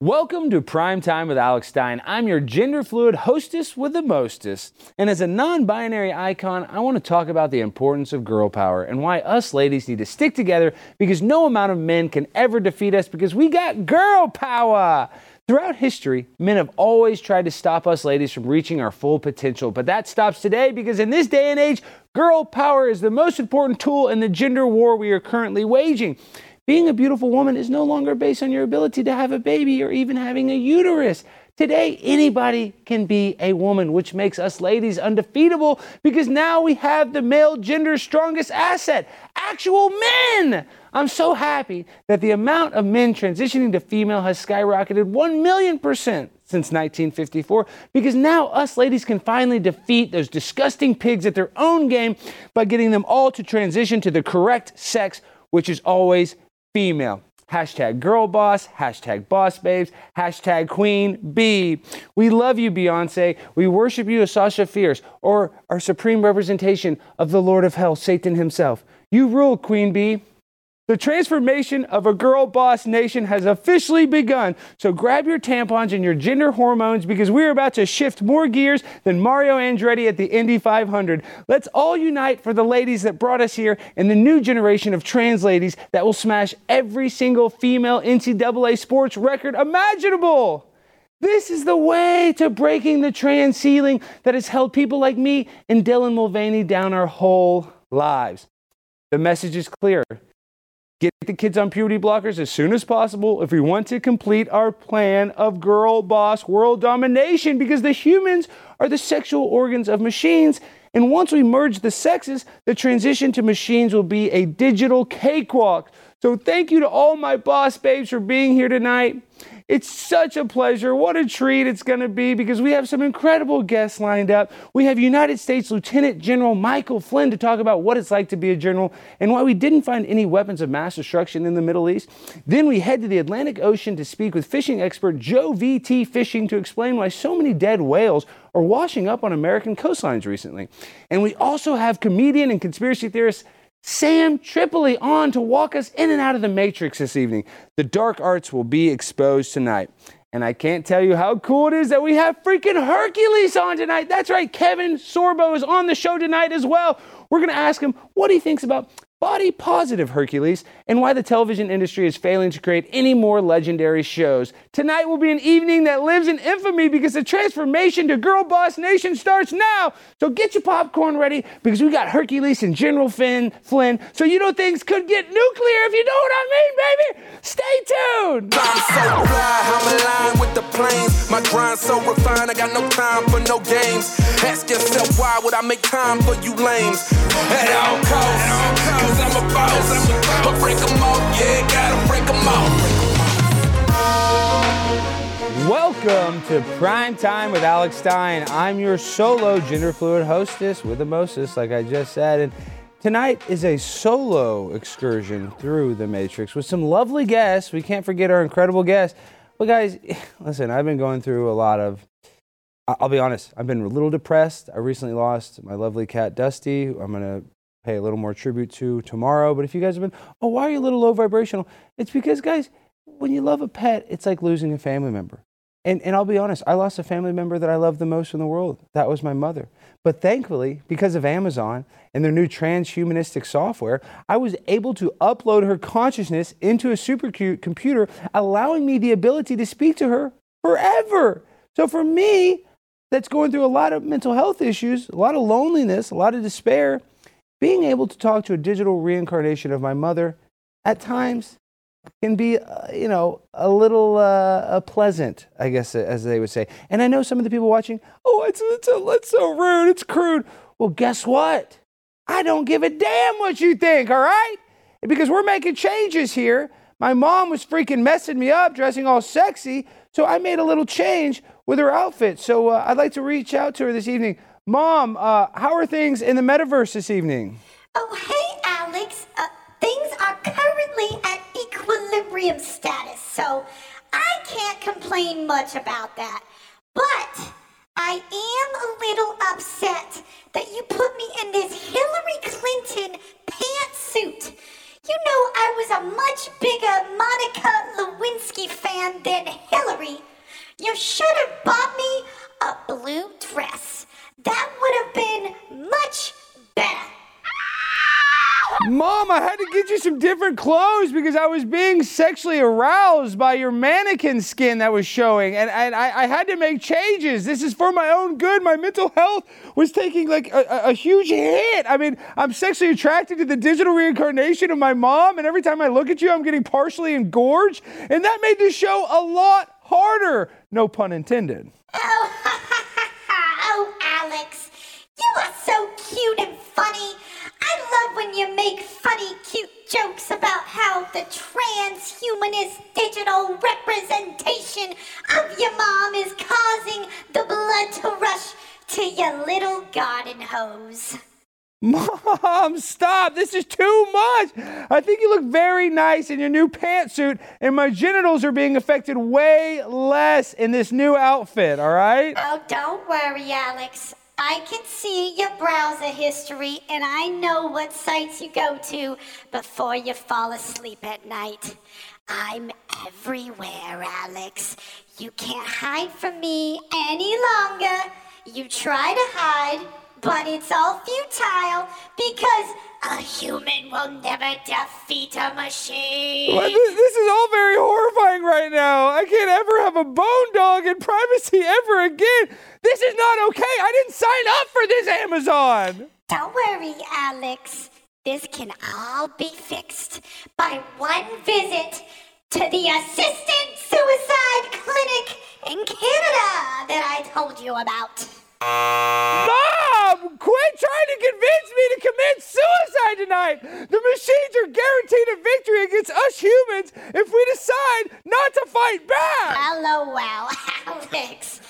Welcome to Prime Time with Alex Stein. I'm your gender fluid hostess with the mostest. And as a non binary icon, I want to talk about the importance of girl power and why us ladies need to stick together because no amount of men can ever defeat us because we got girl power. Throughout history, men have always tried to stop us ladies from reaching our full potential, but that stops today because in this day and age, girl power is the most important tool in the gender war we are currently waging. Being a beautiful woman is no longer based on your ability to have a baby or even having a uterus. Today, anybody can be a woman, which makes us ladies undefeatable because now we have the male gender's strongest asset actual men. I'm so happy that the amount of men transitioning to female has skyrocketed 1 million percent since 1954 because now us ladies can finally defeat those disgusting pigs at their own game by getting them all to transition to the correct sex, which is always female. Hashtag girl boss, hashtag boss babes, hashtag queen bee. We love you, Beyonce. We worship you as Sasha Fierce, or our supreme representation of the Lord of Hell, Satan himself. You rule, Queen Bee. The transformation of a girl boss nation has officially begun. So grab your tampons and your gender hormones because we're about to shift more gears than Mario Andretti at the Indy 500. Let's all unite for the ladies that brought us here and the new generation of trans ladies that will smash every single female NCAA sports record imaginable. This is the way to breaking the trans ceiling that has held people like me and Dylan Mulvaney down our whole lives. The message is clear. Get the kids on puberty blockers as soon as possible if we want to complete our plan of girl boss world domination because the humans are the sexual organs of machines. And once we merge the sexes, the transition to machines will be a digital cakewalk. So thank you to all my boss babes for being here tonight. It's such a pleasure. What a treat it's going to be because we have some incredible guests lined up. We have United States Lieutenant General Michael Flynn to talk about what it's like to be a general and why we didn't find any weapons of mass destruction in the Middle East. Then we head to the Atlantic Ocean to speak with fishing expert Joe VT Fishing to explain why so many dead whales are washing up on American coastlines recently. And we also have comedian and conspiracy theorist Sam Tripoli on to walk us in and out of the Matrix this evening. The dark arts will be exposed tonight. And I can't tell you how cool it is that we have freaking Hercules on tonight. That's right, Kevin Sorbo is on the show tonight as well. We're going to ask him what he thinks about body positive Hercules, and why the television industry is failing to create any more legendary shows. Tonight will be an evening that lives in infamy because the transformation to Girl Boss Nation starts now. So get your popcorn ready because we got Hercules and General Finn Flynn. So you know things could get nuclear if you know what I mean, baby. Stay tuned. I'm so fly, I'm aligned with the planes. My grind so refined, I got no time for no games. Ask yourself why would I make time for you lames? At all costs. Cause I'm a boss. But break them off, yeah, gotta break them off. Welcome to Prime Time with Alex Stein. I'm your solo gender fluid hostess with the mostest, like I just said. And tonight is a solo excursion through the Matrix with some lovely guests. We can't forget our incredible guests. Well, guys, listen, I've been going through a lot of I'll be honest, I've been a little depressed. I recently lost my lovely cat Dusty. I'm going to pay a little more tribute to tomorrow. But if you guys have been, oh, why are you a little low vibrational? It's because, guys, when you love a pet, it's like losing a family member. And, and I'll be honest, I lost a family member that I love the most in the world. That was my mother. But thankfully, because of Amazon and their new transhumanistic software, I was able to upload her consciousness into a super cute computer, allowing me the ability to speak to her forever. So for me, that's going through a lot of mental health issues, a lot of loneliness, a lot of despair, being able to talk to a digital reincarnation of my mother at times can be, uh, you know, a little uh, pleasant, I guess, as they would say. And I know some of the people watching, oh, it's, it's, a, it's so rude, it's crude. Well, guess what? I don't give a damn what you think, all right? Because we're making changes here. My mom was freaking messing me up, dressing all sexy, so I made a little change with her outfit. So uh, I'd like to reach out to her this evening. Mom, uh, how are things in the metaverse this evening? Oh, hey, Alex. Uh, things are currently at equilibrium status, so I can't complain much about that. But I am a little upset that you put me in this Hillary Clinton pantsuit. You know, I was a much bigger Monica Lewinsky fan than Hillary. You should have bought me a blue dress. That would have been much better. Mom, I had to get you some different clothes because I was being sexually aroused by your mannequin skin that was showing, and, and I, I had to make changes. This is for my own good. My mental health was taking like a, a, a huge hit. I mean, I'm sexually attracted to the digital reincarnation of my mom, and every time I look at you, I'm getting partially engorged, and that made the show a lot harder. No pun intended. Oh, cute and funny. I love when you make funny, cute jokes about how the transhumanist digital representation of your mom is causing the blood to rush to your little garden hose. Mom, stop. This is too much. I think you look very nice in your new pantsuit, and my genitals are being affected way less in this new outfit, all right? Oh, don't worry, Alex. I can see your browser history and I know what sites you go to before you fall asleep at night. I'm everywhere, Alex. You can't hide from me any longer. You try to hide, but it's all futile because a human will never defeat a machine. Well, This this is all very horrifying right now. I can't ever have a bone dog in privacy ever again. This is not okay. I didn't sign up for this, Amazon. Don't worry, Alex. This can all be fixed by one visit to the Assisted Suicide Clinic in Canada that I told you about. Mom, quit trying to convince me to commit suicide tonight. The machines are guaranteed a victory against us humans if we decide not to fight back. LOL, Alex.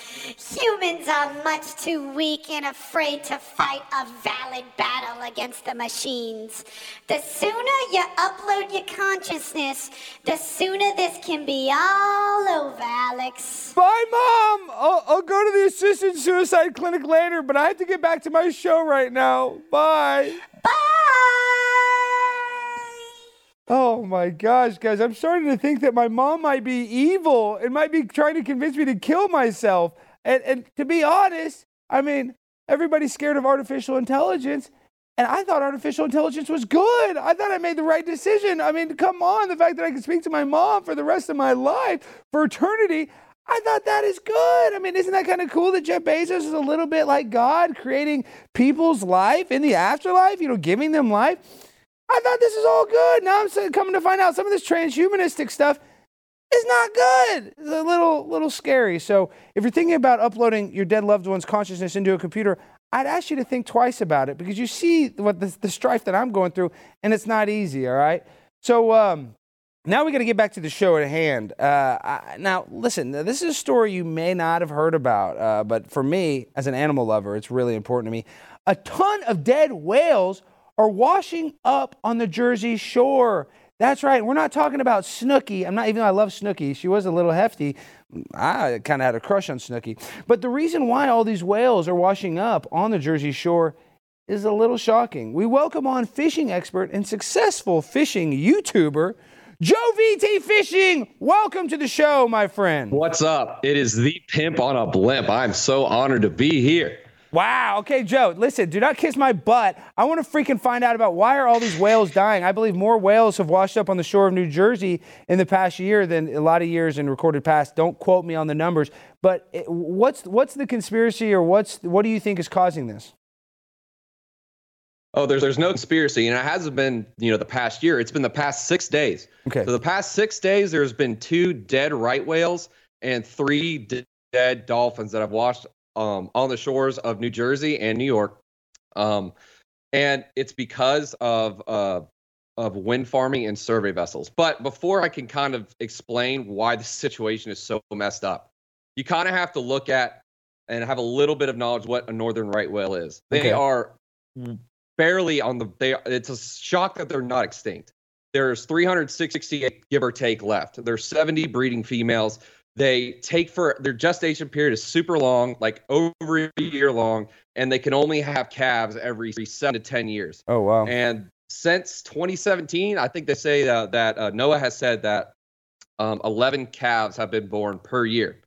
Humans are much too weak and afraid to fight a valid battle against the machines. The sooner you upload your consciousness, the sooner this can be all over. Bye, Mom. I'll, I'll go to the assisted suicide clinic later, but I have to get back to my show right now. Bye. Bye! Oh my gosh, guys, I'm starting to think that my mom might be evil and might be trying to convince me to kill myself. And, and to be honest, I mean, everybody's scared of artificial intelligence. And I thought artificial intelligence was good. I thought I made the right decision. I mean, come on, the fact that I can speak to my mom for the rest of my life, for eternity, I thought that is good. I mean, isn't that kind of cool that Jeff Bezos is a little bit like God, creating people's life in the afterlife, you know, giving them life? I thought this is all good. Now I'm coming to find out some of this transhumanistic stuff is not good. It's a little little scary. So if you're thinking about uploading your dead loved one's consciousness into a computer, I'd ask you to think twice about it because you see what the, the strife that I'm going through, and it's not easy. All right. So um, now we got to get back to the show at hand. Uh, I, now, listen, this is a story you may not have heard about, uh, but for me, as an animal lover, it's really important to me. A ton of dead whales are washing up on the Jersey Shore. That's right. We're not talking about Snooki. I'm not even though I love Snooki. She was a little hefty. I kind of had a crush on Snooki. But the reason why all these whales are washing up on the Jersey Shore is a little shocking. We welcome on fishing expert and successful fishing YouTuber, Joe VT Fishing. Welcome to the show, my friend. What's up? It is the pimp on a blimp. I'm so honored to be here. Wow. Okay, Joe, listen, do not kiss my butt. I want to freaking find out about why are all these whales dying? I believe more whales have washed up on the shore of New Jersey in the past year than a lot of years in recorded past. Don't quote me on the numbers, but what's what's the conspiracy or what's what do you think is causing this? Oh, there's there's no conspiracy, and it hasn't been you know the past year. It's been the past six days. Okay. So the past six days, there's been two dead right whales and three dead dolphins that have washed um, on the shores of New Jersey and New York. Um, and it's because of uh, of wind farming and survey vessels. But before I can kind of explain why the situation is so messed up, you kind of have to look at and have a little bit of knowledge what a northern right whale is. They Okay. are barely on the they it's a shock that they're not extinct. There's 368 give or take left. There's 70 breeding females. They take for their gestation period is super long, like over a year long, and they can only have calves every seven to 10 years. Oh wow. And since 2017, I think they say uh, that uh, NOAA has said that um, 11 calves have been born per year.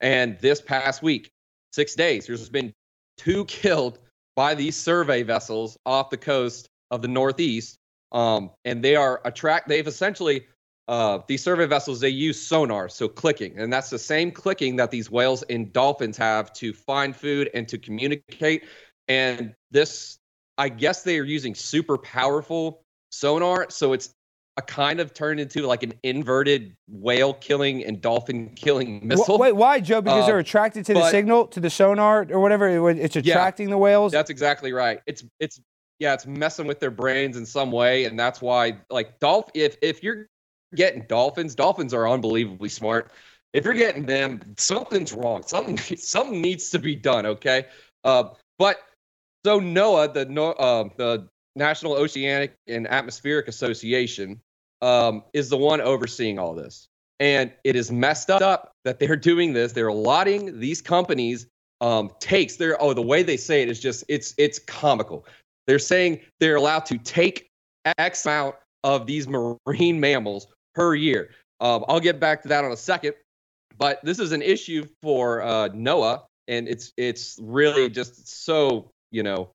And this past week, six days, there's been two killed by these survey vessels off the coast of the Northeast. Um, and they are attract. They've essentially uh, these survey vessels they use sonar, so clicking, and that's the same clicking that these whales and dolphins have to find food and to communicate. And this, I guess, they are using super powerful sonar, so it's a kind of turned into like an inverted whale killing and dolphin killing missile. Wait, why, Joe? Because uh, they're attracted to the signal, to the sonar, or whatever. It's attracting yeah, the whales. That's exactly right. It's it's yeah, it's messing with their brains in some way, and that's why like dolphin. If if you're getting dolphins, dolphins are unbelievably smart. If you're getting them, something's wrong. Something something needs to be done. Okay, uh, but so NOAA, the uh, the National Oceanic and Atmospheric Association, um, is the one overseeing all this, and it is messed up that they're doing this. They're allotting these companies um, takes. They're oh the way they say it is just it's it's comical. They're saying they're allowed to take X amount of these marine mammals per year. Um, I'll get back to that in a second, but this is an issue for uh, NOAA, and it's it's really just so you know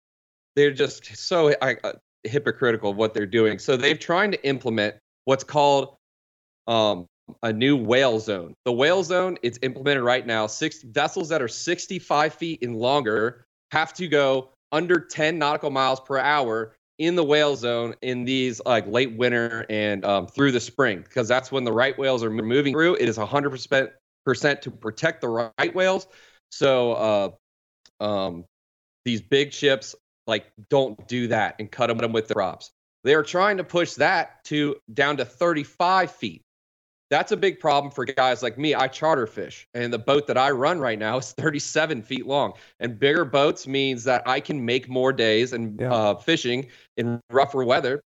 they're just so uh, hypocritical of what they're doing. So they've trying to implement what's called um, a new whale zone. The whale zone it's implemented right now. Six vessels that are 65 feet and longer have to go under 10 nautical miles per hour in the whale zone in these like late winter and um, through the spring because that's when the right whales are moving through. It is 100% to protect the right whales. So uh, um, these big ships like don't do that and cut them with the props. They are trying to push that to down to 35 feet that's a big problem for guys like me. I charter fish, and the boat that I run right now is 37 feet long. And bigger boats means that I can make more days and yeah. uh, fishing in rougher weather,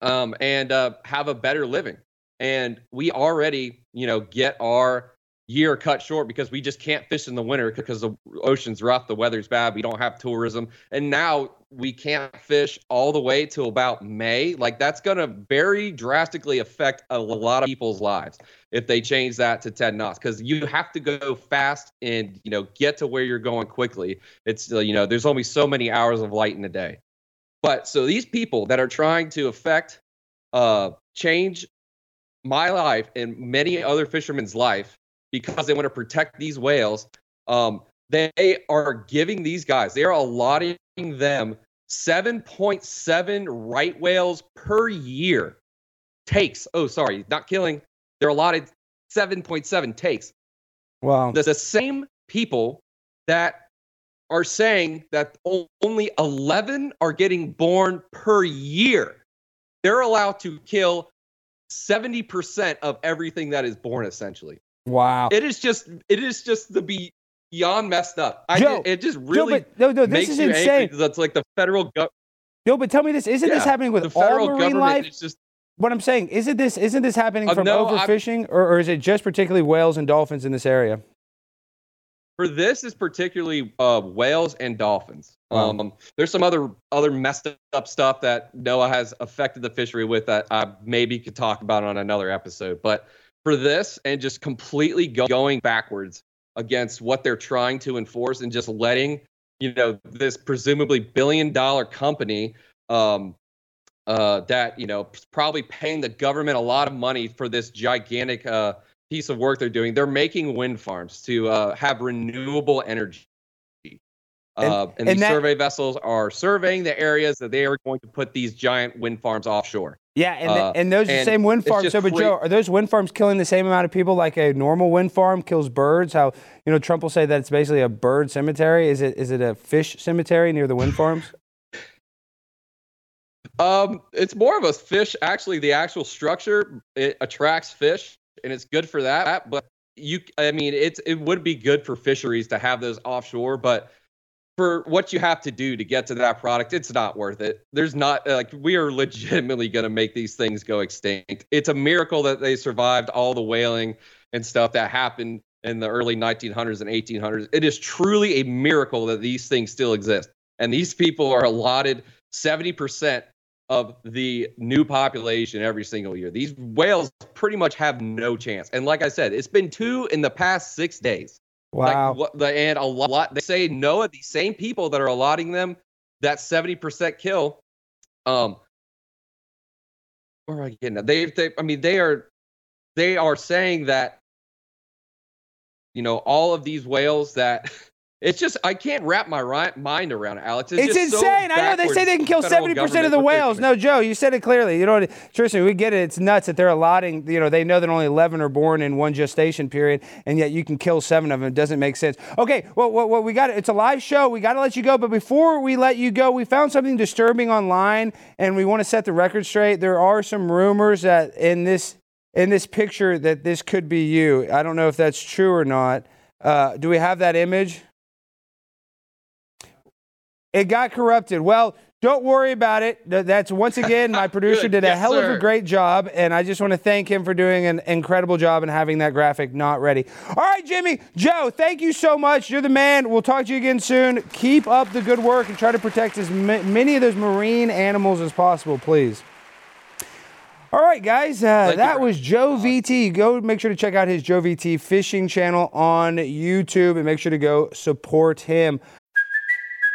um, and uh, have a better living. And we already, you know, get our year cut short because we just can't fish in the winter because the ocean's rough, the weather's bad, we don't have tourism. And now we can't fish all the way till about May. Like that's going to very drastically affect a lot of people's lives if they change that to 10 knots because you have to go fast and you know get to where you're going quickly. It's you know there's only so many hours of light in a day. But so these people that are trying to affect uh change my life and many other fishermen's life because they want to protect these whales. Um, they are giving these guys, they are allotting them 7.7 right whales per year. Takes. Oh, sorry, not killing. They're allotted 7.7 takes. Wow. The, the same people that are saying that only 11 are getting born per year. They're allowed to kill 70% of everything that is born, essentially. Wow. It is just it is just the be beyond messed up. I Joe, it just really Joe, but, no, no, this is insane. That's like the federal government. No, but tell me this: isn't yeah, this happening with all marine life? It's just what I'm saying. Isn't this isn't this happening uh, from no, overfishing, or, or, is it just particularly whales and dolphins in this area? For this is particularly uh, whales and dolphins. Wow. Um, there's some other other messed up stuff that NOAA has affected the fishery with that I maybe could talk about on another episode, but for this and just completely go- going backwards against what they're trying to enforce and just letting you know this presumably billion dollar company um, uh, that you know probably paying the government a lot of money for this gigantic uh, piece of work they're doing. They're making wind farms to uh, have renewable energy. And, uh, and, and these that, survey vessels are surveying the areas that they are going to put these giant wind farms offshore. Yeah, and, uh, and those and same wind farms. So, but Joe, are those wind farms killing the same amount of people like a normal wind farm kills birds? How you know Trump will say that it's basically a bird cemetery. Is it is it a fish cemetery near the wind farms? Um, it's more of a fish. Actually, the actual structure it attracts fish, and it's good for that. But you, I mean, it's it would be good for fisheries to have those offshore, but for what you have to do to get to that product, it's not worth it. There's not like we are legitimately going to make these things go extinct. It's a miracle that they survived all the whaling and stuff that happened in the early 1900s and 1800s. It is truly a miracle that these things still exist. And these people are allotted 70% of the new population every single year. These whales pretty much have no chance. And like I said, it's been two in the past six days. Wow. Like, what, the, and a lot, they say no, these same people that are allotting them that 70% kill. Um, where am I getting that? They, they, I mean, they are, they are saying that, you know, all of these whales that It's just I can't wrap my ri- mind around it, Alex. It's, just so insane. I know they say they can kill seventy percent of the whales. No, Joe, you said it clearly. You know, Tristan, we get it. It's nuts that they're allotting. You know, they know that only eleven are born in one gestation period, and yet you can kill seven of them. It doesn't make sense. Okay, well, well, well we got it. It's a live show. We got to let you go. But before we let you go, we found something disturbing online, and we want to set the record straight. There are some rumors that in this in this picture that this could be you. I don't know if that's true or not. Uh, do we have that image? It got corrupted. Well, don't worry about it. That's once again, my producer did a Yes, hell of a great job, and I just want to thank him for doing an incredible job and having that graphic not ready. All right, Jimmy, Joe, thank you so much. You're the man. We'll talk to you again soon. Keep up the good work and try to protect as ma- many of those marine animals as possible, please. All right, guys, uh, Thank you that was Joe VT. Go make sure to check out his Joe VT fishing channel on YouTube and make sure to go support him.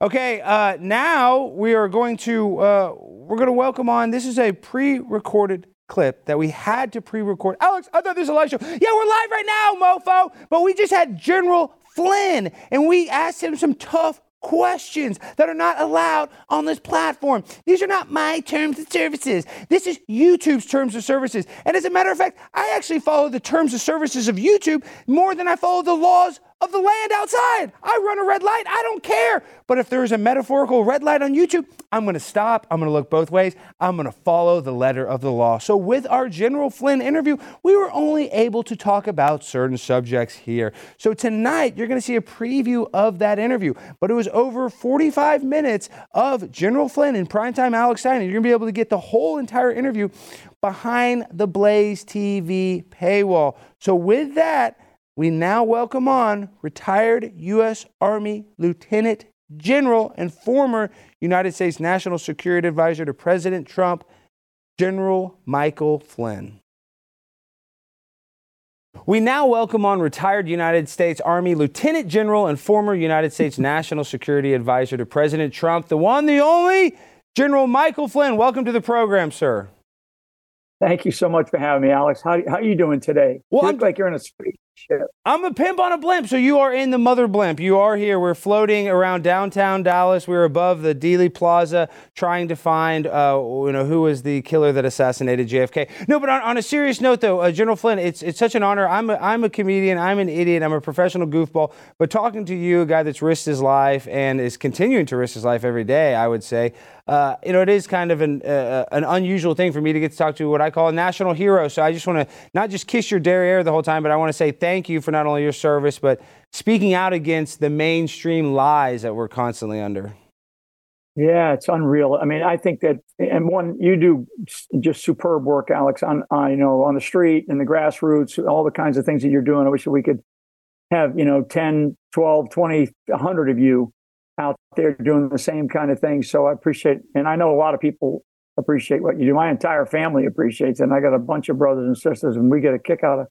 Okay, uh, now we are going to uh, we're going to welcome on. This is a pre-recorded clip that we had to pre-record. Alex, I thought this was a live show. Yeah, we're live right now, mofo. But we just had General Flynn, and we asked him some tough questions that are not allowed on this platform. These are not my terms of services. This is YouTube's terms of services. And as a matter of fact, I actually follow the terms of services of YouTube more than I follow the laws of the land outside. I run a red light. I don't care. But if there is a metaphorical red light on YouTube, I'm going to stop. I'm going to look both ways. I'm going to follow the letter of the law. So with our General Flynn interview, we were only able to talk about certain subjects here. So tonight, you're going to see a preview of that interview. But it was over 45 minutes of General Flynn and primetime Alex Stein. You're going to be able to get the whole entire interview behind the Blaze TV paywall. So with that, we now welcome on retired U.S. Army Lieutenant General and former United States National Security Advisor to President Trump, General Michael Flynn. We now welcome on retired United States Army Lieutenant General and former United States National Security Advisor to President Trump, the one, the only, General Michael Flynn. Welcome to the program, sir. Thank you so much for having me, Alex. How how are you doing today? Well, you I'm- like you're in a I'm a pimp on a blimp. So you are in the mother blimp. You are here. We're floating around downtown Dallas. We're above the Dealey Plaza trying to find, uh, you know, who was the killer that assassinated JFK. No, but on, on a serious note, though, uh, General Flynn, it's it's such an honor. I'm a, I'm a comedian. I'm an idiot. I'm a professional goofball. But talking to you, a guy that's risked his life and is continuing to risk his life every day, I would say, uh, you know, it is kind of an uh, an unusual thing for me to get to talk to what I call a national hero. So I just want to not just kiss your derriere the whole time, but I want to say thank you for not only your service, but speaking out against the mainstream lies that we're constantly under. Yeah, it's unreal. I mean, I think that, and one, you do just superb work, Alex. On, on you know, on the street and the grassroots, all the kinds of things that you're doing. I wish we could have you know 10, 12, 20, 100 of you out there doing the same kind of thing. So I appreciate, and I know a lot of people appreciate what you do. My entire family appreciates it. And I got a bunch of brothers and sisters, and we get a kick out of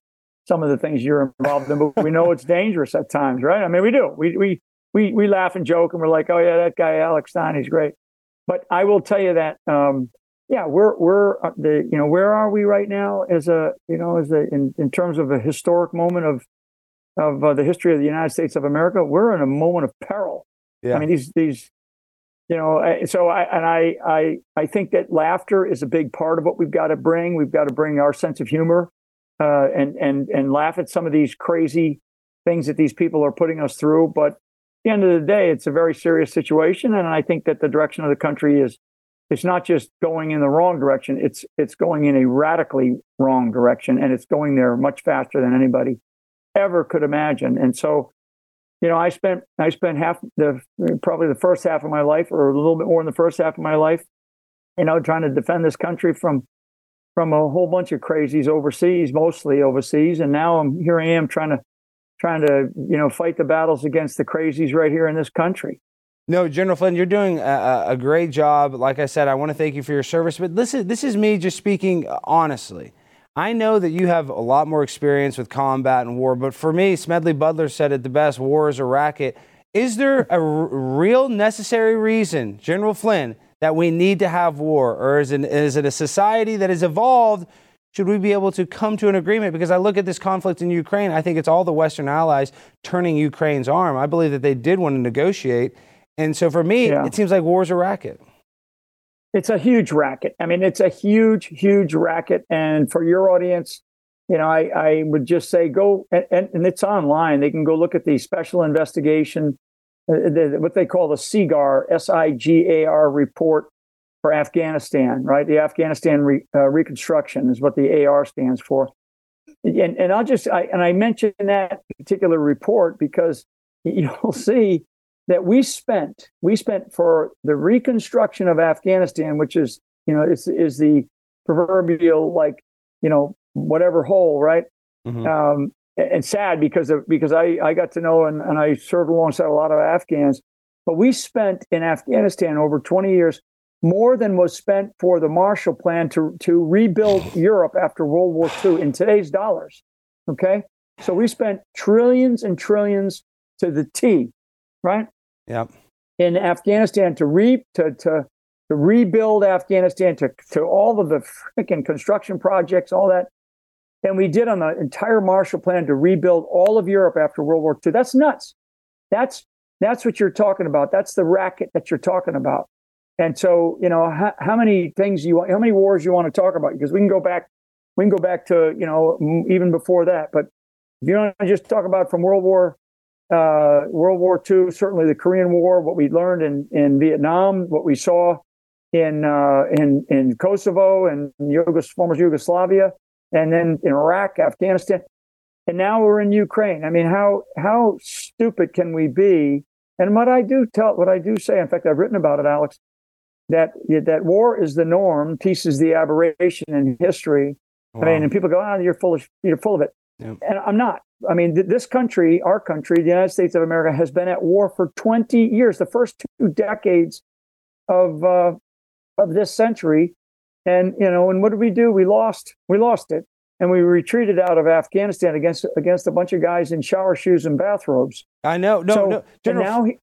some of the things you're involved in. But we know it's dangerous at times, right? I mean, we do. We we we we laugh and joke, and we're like, "Oh yeah, that guy Alex Stein, he's great." But I will tell you that, um, yeah, we're we're uh, the you know where are we right now as a you know as a in, in terms of a historic moment of of uh, the history of the United States of America, we're in a moment of peril. Yeah. I mean, these these, you know, so I and I I I think that laughter is a big part of what we've got to bring. We've got to bring our sense of humor, uh, and and and laugh at some of these crazy things that these people are putting us through. But at the end of the day, it's a very serious situation, and I think that the direction of the country is it's not just going in the wrong direction. It's it's going in a radically wrong direction, and it's going there much faster than anybody ever could imagine. And so, you know, I spent I spent half the probably the first half of my life, or a little bit more in the first half of my life, you know, trying to defend this country from from a whole bunch of crazies overseas, mostly overseas, and now I'm here. I am trying to trying to you know fight the battles against the crazies right here in this country. No, General Flynn, you're doing a, a, great job. Like I said, I want to thank you for your service. But listen, this is me just speaking honestly. I know that you have a lot more experience with combat and war, but for me, Smedley Butler said it the best war is a racket. Is there a r- real necessary reason, General Flynn, that we need to have war? Or is it, is it a society that has evolved? Should we be able to come to an agreement? Because I look at this conflict in Ukraine, I think it's all the Western allies turning Ukraine's arm. I believe that they did want to negotiate. And so for me, yeah. it seems like war is a racket. It's a huge racket. I mean, it's a huge, huge racket. And for your audience, you know, I, I would just say go and, and, it's online. They can go look at the special investigation, what they call the SIGAR, S I G A R report for Afghanistan, right? The Afghanistan re, uh, reconstruction is what the AR stands for. And, and I'll just, I, and I mention that particular report because you'll see that we spent we spent for the reconstruction of Afghanistan, which is you know is is the proverbial like you know whatever hole, right? Mm-hmm. Um, and sad because of because I I got to know and, and I served alongside a lot of Afghans, but we spent in Afghanistan over 20 years more than was spent for the Marshall Plan to to rebuild Europe after World War II in today's dollars. Okay, so we spent trillions and trillions to the T, right? Yep. In Afghanistan to re to to to rebuild Afghanistan to to all of the freaking construction projects, all that. And we did on the entire Marshall Plan to rebuild all of Europe after World War II. That's nuts. That's that's what you're talking about. That's the racket that you're talking about. And so, you know, how, how many things you want, how many wars you want to talk about? Because we can go back, we can go back to, you know, even before that. But if you want to just talk about from World War uh, World War II, certainly the Korean War, what we learned in, in Vietnam, what we saw in uh, in in Kosovo and Yugos- former Yugoslavia, and then in Iraq, Afghanistan, and now we're in Ukraine. I mean, how how stupid can we be? And what I do tell, what I do say, in fact, I've written about it, Alex, that that war is the norm, peace is the aberration in history. Wow. I mean, and people go, "Ah, oh, you're full of you're full of it," and I'm not. I mean, th- this country, our country, the United States of America, has been at war for 20 years, the first two decades of uh, of this century. And you know, and what did we do? We lost. We lost it, and we retreated out of Afghanistan against against a bunch of guys in shower shoes and bathrobes. I know. No, so, no. General, now he,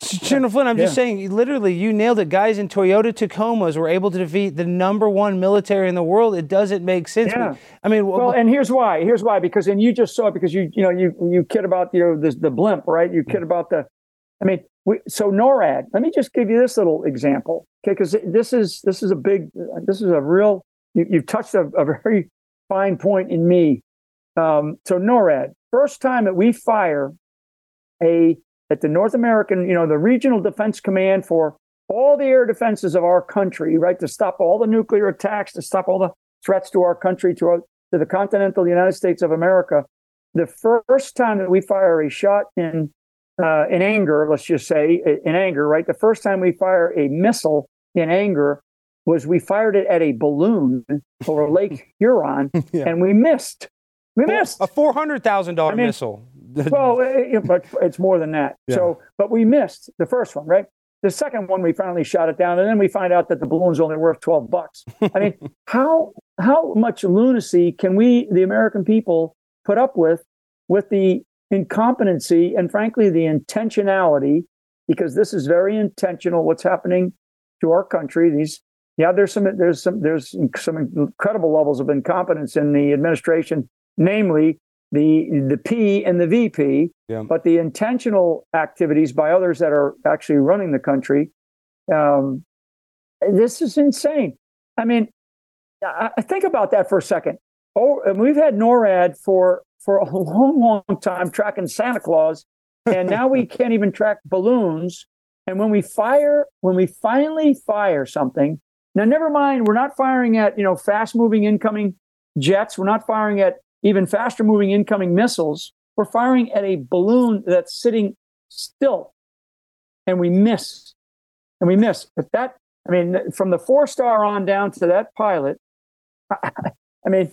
General Flynn, I'm yeah. just saying, literally, you nailed it. Guys in Toyota Tacomas were able to defeat the number one military in the world. It doesn't make sense. Yeah. I mean, well, and here's why. Here's why. Because, and you just saw it because you, you know, you you kid about you know the, the blimp, right? You kid mm. about the. I mean, we, so NORAD. Let me just give you this little example, okay? Because this is this is a big, this is a real. You, you've touched a, a very fine point in me. Um, so NORAD, first time that we fire a at the North American, you know, the Regional Defense Command for all the air defenses of our country, right, to stop all the nuclear attacks, to stop all the threats to our country, to, our, to the continental United States of America. The first time that we fire a shot in uh, in anger, let's just say in anger, right? The first time we fire a missile in anger was we fired it at a balloon over Lake Huron, yeah. and we missed. We missed a four hundred thousand dollar missile well, it, but it's more than that. Yeah. So, but we missed the first one, right? The second one, we finally shot it down, and then we find out that the balloon's only worth twelve bucks. I mean, how how much lunacy can we, the American people, put up with with the incompetency and, frankly, the intentionality? Because this is very intentional. What's happening to our country? These, yeah, there's some there's some there's some incredible levels of incompetence in the administration, namely the the P and the VP, yeah. but the intentional activities by others that are actually running the country. Um, this is insane. I mean, I, I think about that for a second. Oh, we've had NORAD for for a long, long time tracking Santa Claus, and now we can't even track balloons. And when we fire, when we finally fire something, Now, never mind, we're not firing at you know fast moving incoming jets. We're not firing at even faster moving incoming missiles. We're firing at a balloon that's sitting still, and we miss, and we miss. But that, I mean, from the four star on down to that pilot, I mean,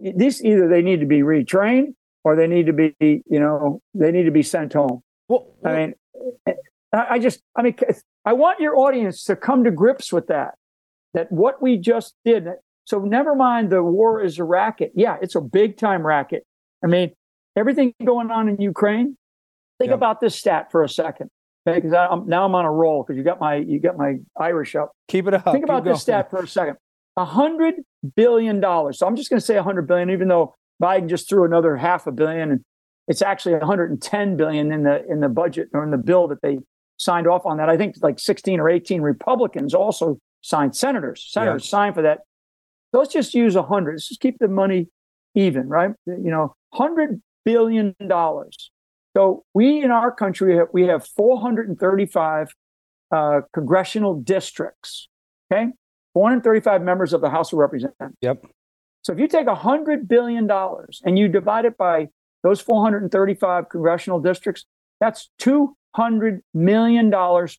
these either they need to be retrained or they need to be, you know, they need to be sent home. Well, I mean, I just, I mean, I want your audience to come to grips with that. That what we just did. So never mind the war is a racket. Yeah, it's a big time racket. I mean, everything going on in Ukraine. Think Yeah. about this stat for a second. Because I'm, now I'm on a roll because you got my you got my Irish up. keep it up. Think Keep about going. this stat for a second. A hundred billion dollars. So I'm just going to say a hundred billion, even though Biden just threw another half a billion, and it's actually 110 billion in the in the budget or in the bill that they signed off on that. I think like 16 or 18 Republicans also signed. Senators, senators signed for that. So let's just use a hundred. Let's just keep the money even, right? You know, hundred billion dollars. So we in our country we have 435 uh, congressional districts. Okay, 435 members of the House of Representatives. Yep. So if you take $100 billion and you divide it by those 435 congressional districts, that's $200 million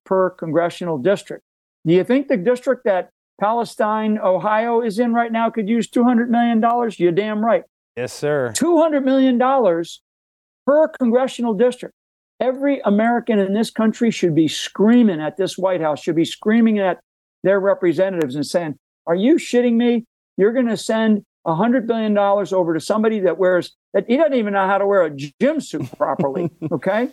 per congressional district. Do you think the district that Palestine, Ohio is in right now could use $200 million? You're damn right. Yes, sir. $200 million per congressional district. Every American in this country should be screaming at this White House, should be screaming at their representatives and saying, Are you shitting me? You're going to send $100 billion over to somebody that wears, that he doesn't even know how to wear a gym suit properly. okay.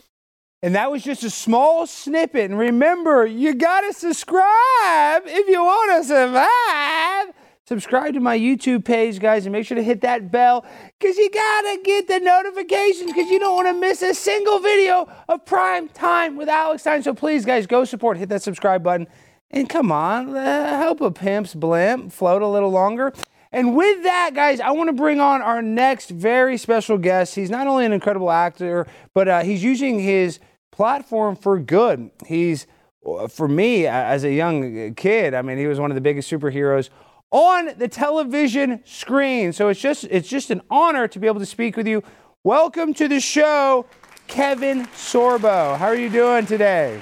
And that was just a small snippet. And remember, you got to subscribe if you want to survive. Subscribe to my YouTube page, guys, and make sure to hit that bell because you got to get the notifications because you don't want to miss a single video of Prime Time with Alex Stein. So please, guys, go support, hit that subscribe button, and come on, uh, help a pimp's blimp float a little longer. And with that, guys, I want to bring on our next very special guest. He's not only an incredible actor, but uh, he's using his platform for good. He's, uh, for me, uh, as a young kid, I mean, he was one of the biggest superheroes on the television screen. So it's just, it's just an honor to be able to speak with you. Welcome to the show, Kevin Sorbo. How are you doing today?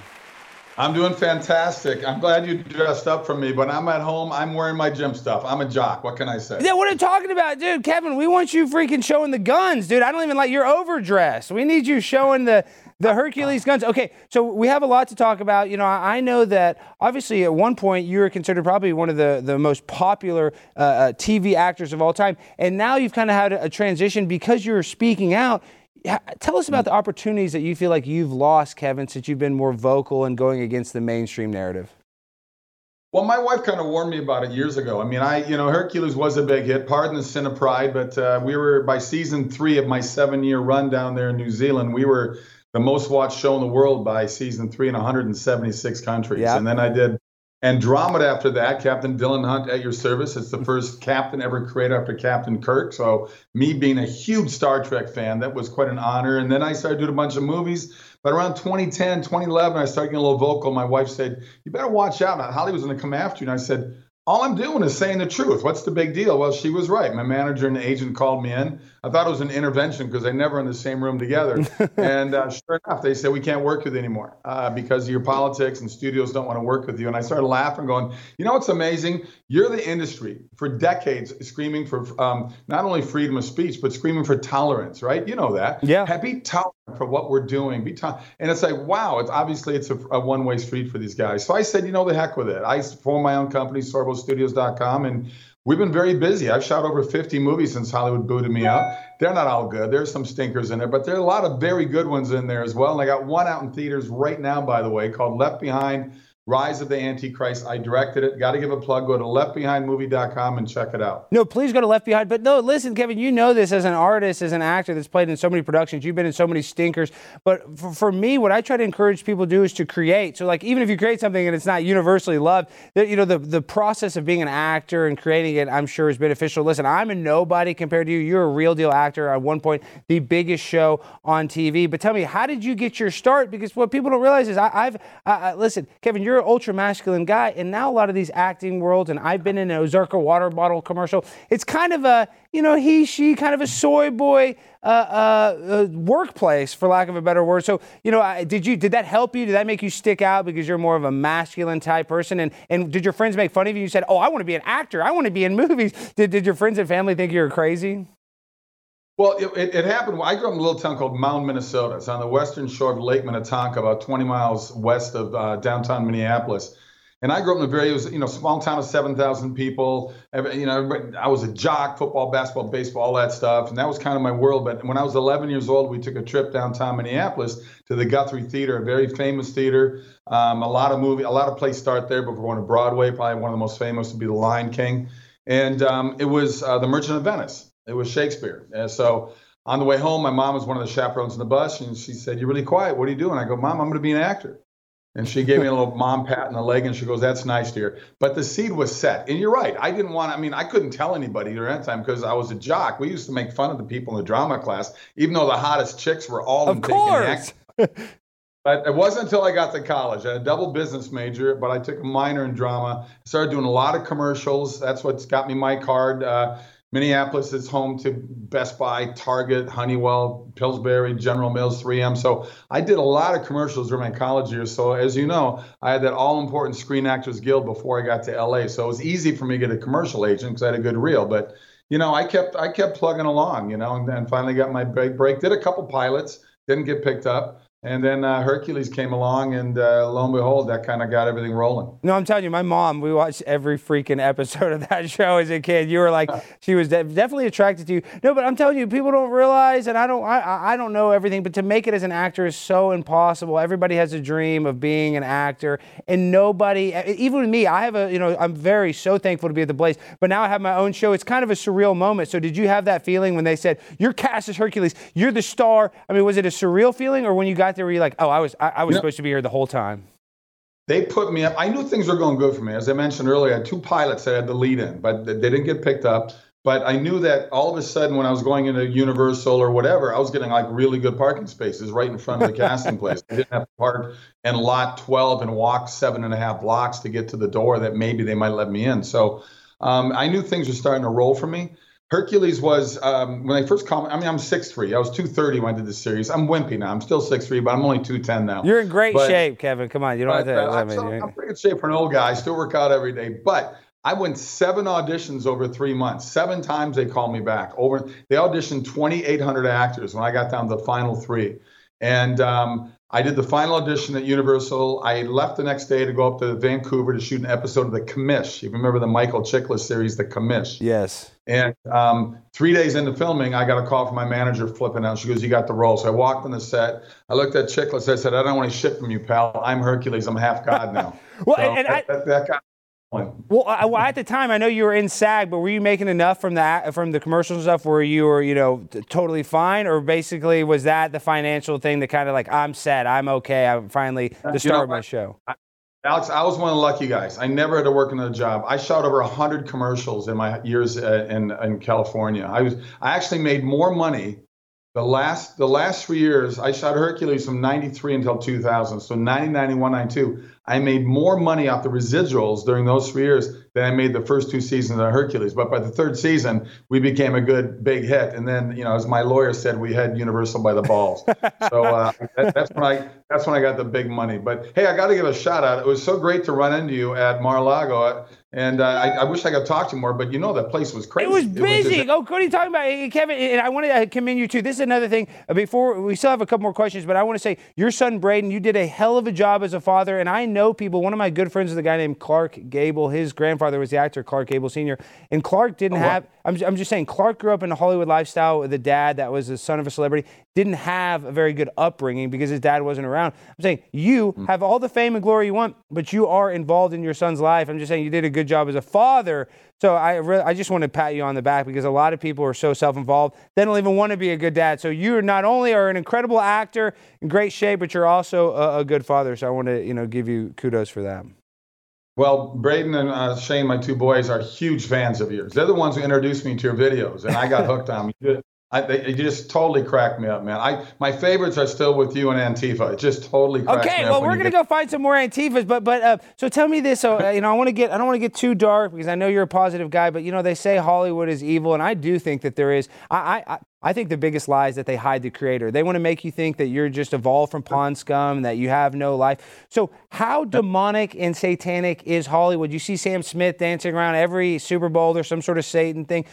I'm doing fantastic. I'm glad you dressed up for me, but I'm at home. I'm wearing my gym stuff. I'm a jock. What can I say? Yeah, what are you talking about, dude? Kevin, we want you freaking showing the guns, dude. I don't even like you're overdressed. We need you showing the the Hercules guns. Okay, so we have a lot to talk about. You know, I know that obviously at one point you were considered probably one of the the most popular uh, uh, TV actors of all time, and now you've kind of had a transition because you're speaking out. Yeah, Tell us about the opportunities that you feel like you've lost, Kevin, since you've been more vocal and going against the mainstream narrative. Well, my wife kind of warned me about it years ago. I mean, I, you know, Hercules was a big hit. Pardon the sin of pride, but uh, we were by season three of my seven-year run down there in New Zealand. We were the most watched show in the world by season three in 176 countries. Yeah. And then I did Andromeda after that. Captain Dylan Hunt at your service. It's the first captain ever created after Captain Kirk. So me being a huge Star Trek fan, that was quite an honor. And then I started doing a bunch of movies. But around 2010, 2011, I started getting a little vocal. My wife said, "You better watch out. Hollywood's going to come after you." And I said, "All I'm doing is saying the truth. What's the big deal?" Well, she was right. My manager and agent called me in. I thought it was an intervention because they never in the same room together. and uh, sure enough, they said we can't work with you anymore uh, because of your politics and studios don't want to work with you. And I started laughing, going, "You know what's amazing? You're the industry for decades screaming for um, not only freedom of speech but screaming for tolerance, right? You know that. Yeah. Be tolerant for what we're doing. Be tolerant. And it's like, wow, it's obviously it's a, a one-way street for these guys. So I said, you know, the heck with it. I formed my own company, SorboStudios.com, and we've been very busy. I've shot over 50 movies since Hollywood booted me out. They're not all good. There's some stinkers in there, but there are a lot of very good ones in there as well. And I got one out in theaters right now, by the way, called Left Behind. Rise of the Antichrist. I directed it. Got to give a plug. Go to leftbehindmovie.com and check it out. No, please go to Left Behind. But no, listen, Kevin, you know this as an artist, as an actor that's played in so many productions. You've been in so many stinkers. But for, for me, what I try to encourage people to do is to create. So, like, even if you create something and it's not universally loved, that you know, the, the process of being an actor and creating it, I'm sure, is beneficial. Listen, I'm a nobody compared to you. You're a real deal actor. At one point, the biggest show on TV. But tell me, how did you get your start? Because what people don't realize is, I, I, listen, Kevin, you're you're an ultra masculine guy, and now a lot of these acting worlds, and I've been in an Ozarka water bottle commercial. It's kind of a you know he she kind of a soy boy uh, uh, uh, workplace, for lack of a better word. So you know, I, did you did that help you? Did that make you stick out because you're more of a masculine type person? And and did your friends make fun of you? You said, "Oh, I want to be an actor. I want to be in movies." Did did your friends and family think you were crazy? Well, it, it, happened. I grew up in a little town called Mound, Minnesota. It's on the western shore of Lake Minnetonka, about 20 miles west of uh, downtown Minneapolis. And I grew up in a very, you know, small town of 7,000 people. You know, I was a jock, football, basketball, baseball, all that stuff. And that was kind of my world. But when I was 11 years old, we took a trip downtown Minneapolis to the Guthrie Theater, a very famous theater. Um, a lot of movie, a lot of plays start there before going to Broadway. Probably one of the most famous would be The Lion King. And um, it was uh, The Merchant of Venice. It was Shakespeare. And so on the way home, my mom was one of the chaperones in the bus, and she said, "You're really quiet. What are you doing?" I go, "Mom, I'm going to be an actor." And she gave me a little mom pat in the leg, and she goes, "That's nice, dear." But the seed was set, and you're right. I didn't want. I mean, I couldn't tell anybody during that time because I was a jock. We used to make fun of the people in the drama class, even though the hottest chicks were all of in course. But it wasn't until I got to college. I had a double business major, but I took a minor in drama. Started doing a lot of commercials. That's what's got me my card. Uh, Minneapolis is home to Best Buy, Target, Honeywell, Pillsbury, General Mills, 3M. So I did a lot of commercials during my college years. So as you know, I had that all important Screen Actors Guild before I got to LA. So it was easy for me to get a commercial agent because I had a good reel. But you know, I kept I kept plugging along, you know, and then finally got my break. Break did a couple pilots, didn't get picked up. And then uh, Hercules came along, and uh, lo and behold, that kind of got everything rolling. No, I'm telling you, my mom, we watched every freaking episode of that show as a kid. You were like, she was de- definitely attracted to you. No, but I'm telling you, people don't realize, and I don't, I, I don't know everything, but to make it as an actor is so impossible. Everybody has a dream of being an actor, and nobody, even with me, I have a, you know, I'm very so thankful to be at the Blaze, but now I have my own show. It's kind of a surreal moment. So did you have that feeling when they said, "You're cast as Hercules, you're the star"? I mean, was it a surreal feeling, or when you got there, were you like, oh, I was I, I was supposed to be here the whole time? They put me up. I knew things were going good for me. As I mentioned earlier, I had two pilots that had the lead in, but they didn't get picked up. But I knew that all of a sudden, when I was going into Universal or whatever, I was getting like really good parking spaces right in front of the casting place. I didn't have to park in lot 12 and walk seven and a half blocks to get to the door that maybe they might let me in. So um, I knew things were starting to roll for me. Hercules was um, when they first called me. I mean, I'm six 6'3". I was 230 when I did the series. I'm wimpy now. I'm still six 6'3", but I'm only 210 now. You're in great but, shape, Kevin. Come on, you don't but, have to. Uh, I'm, still, I'm pretty good shape for an old guy. I still work out every day, but. I went seven auditions over three months. Seven times they called me back. Over they auditioned 2,800 actors when I got down to the final three, and um, I did the final audition at Universal. I left the next day to go up to Vancouver to shoot an episode of The Commish. You remember the Michael Chiklis series, The Commish? Yes. And um, three days into filming, I got a call from my manager flipping out. She goes, You got the role. So I walked on the set. I looked at Chiklis. I said, I don't want to shit from you, pal. I'm Hercules. I'm half God now. well, so and, that, I, that, that got well, uh, well, at the time, I know you were in SAG, but were you making enough from that, from the commercial stuff, where you were, you know, t- totally fine, or basically was that the financial thing that kind of like I'm set, I'm okay, I'm finally the star know, of my show? I, Alex, I was one of the lucky guys. I never had to work another job. I shot over hundred commercials in my years uh, in in California. I was I actually made more money the last the last three years. I shot Hercules from '93 until 2000. So 90, 91, 92. I made more money off the residuals during those three years than I made the first two seasons of Hercules. But by the third season, we became a good big hit. And then, you know, as my lawyer said, we had Universal by the balls. so uh, that, that's when I that's when I got the big money. But hey, I got to give a shout out. It was so great to run into you at Mar-a-Lago. And uh, I, I, wish I could talk to you more, but you know that place was crazy. It was busy. It was oh, what are you talking about, Kevin? And I want to commend you too. This is another thing. Uh, before we still have a couple more questions, but I want to say your son Braden, you did a hell of a job as a father. And I know people. One of my good friends is a guy named Clark Gable. His grandfather was the actor Clark Gable Sr. And Clark didn't oh, have. I'm, I'm just saying, Clark grew up in a Hollywood lifestyle with a dad that was the son of a celebrity. Didn't have a very good upbringing because his dad wasn't around. I'm saying you mm. have all the fame and glory you want, but you are involved in your son's life. I'm just saying you did a good job as a father. So I really, I just want to pat you on the back because a lot of people are so self-involved they don't even want to be a good dad. So you not only are an incredible actor in great shape, but you're also a, a good father. So I want to you know give you kudos for that. Well, Braden and uh, Shane, my two boys, are huge fans of yours. They're the ones who introduced me to your videos, and I got hooked on them. I, they, you just totally cracked me up, man. I my favorites are still with you and Antifa. It just totally cracks Okay, me up. Okay, well, we're gonna get- go find some more Antifas, but but uh, so tell me this. So uh, you know, I want to get I don't want to get too dark because I know you're a positive guy, but you know they say Hollywood is evil, and I do think that there is. I I, I I think the biggest lie is that they hide the creator. They want to make you think that you're just evolved from pond scum, that you have no life. So how demonic and satanic is Hollywood? You see Sam Smith dancing around every Super Bowl. There's some sort of Satan thing.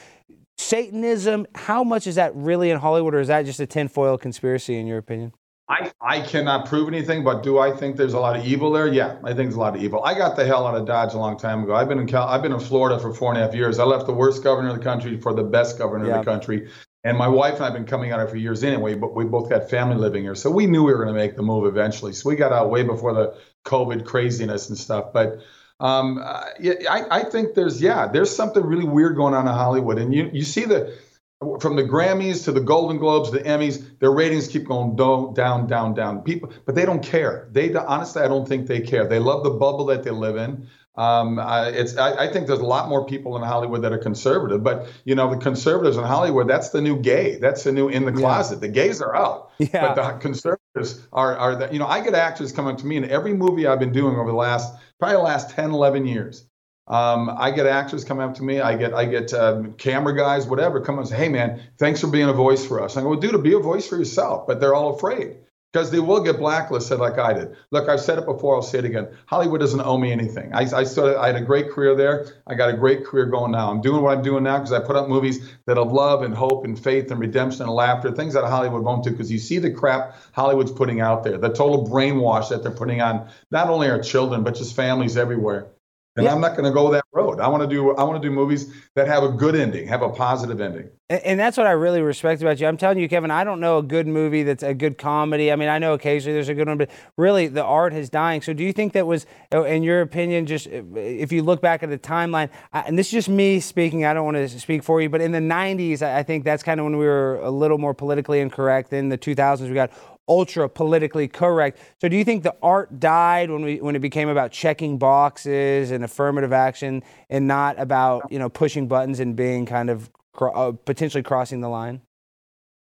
Satanism, how much is that really in Hollywood, or is that just a tinfoil conspiracy, in your opinion? I, I cannot prove anything, but do I think there's a lot of evil there? Yeah, I think there's a lot of evil. I got the hell out of Dodge a long time ago. I've been in Cal- I've been in Florida for four and a half years. I left the worst governor of the country for the best governor Yeah. of the country. And my wife and I have been coming out here for years anyway, but we both got family living here. So we knew we were going to make the move eventually. So we got out way before the COVID craziness and stuff. But um, uh, I, I think there's, yeah, there's something really weird going on in Hollywood. And you, you see the, from the Grammys to the Golden Globes, the Emmys, their ratings keep going down, down, down, down. People, but they don't care. They honestly, I don't think they care. They love the bubble that they live in. Um, uh, it's, I, I think there's a lot more people in Hollywood that are conservative, but you know, the conservatives in Hollywood, that's the new gay. That's the new in the closet. The gays are out, Yeah. but the conservatives are, are the, you know, I get actors coming to me in every movie I've been doing over the last, probably the last 10, 11 years. Um, I get actors coming up to me. I get I get um, camera guys, whatever, come and say, "Hey, man, thanks for being a voice for us." I go, "Well, dude, be a voice for yourself." But they're all afraid because they will get blacklisted, like I did. Look, I've said it before. I'll say it again. Hollywood doesn't owe me anything. I, I started. I had a great career there. I got a great career going now. I'm doing what I'm doing now because I put up movies that have love and hope and faith and redemption and laughter, things that Hollywood won't do. Because you see the crap Hollywood's putting out there, the total brainwash that they're putting on not only our children but just families everywhere. And Yeah. I'm not going to go that road. I want to do I want to do movies that have a good ending, have a positive ending. And, and that's what I really respect about you. I'm telling you, Kevin, I don't know a good movie that's a good comedy. I mean, I know occasionally there's a good one, but really the art is dying. So do you think that was, uh, in your opinion, just if you look back at the timeline, and this is just me speaking, I don't want to speak for you, but in the 90s, I I think that's kind of when we were a little more politically incorrect. In the 2000s, we got ultra politically correct. So do you think the art died when we when it became about checking boxes and affirmative action and not about you know pushing buttons and being kind of uh, potentially crossing the line?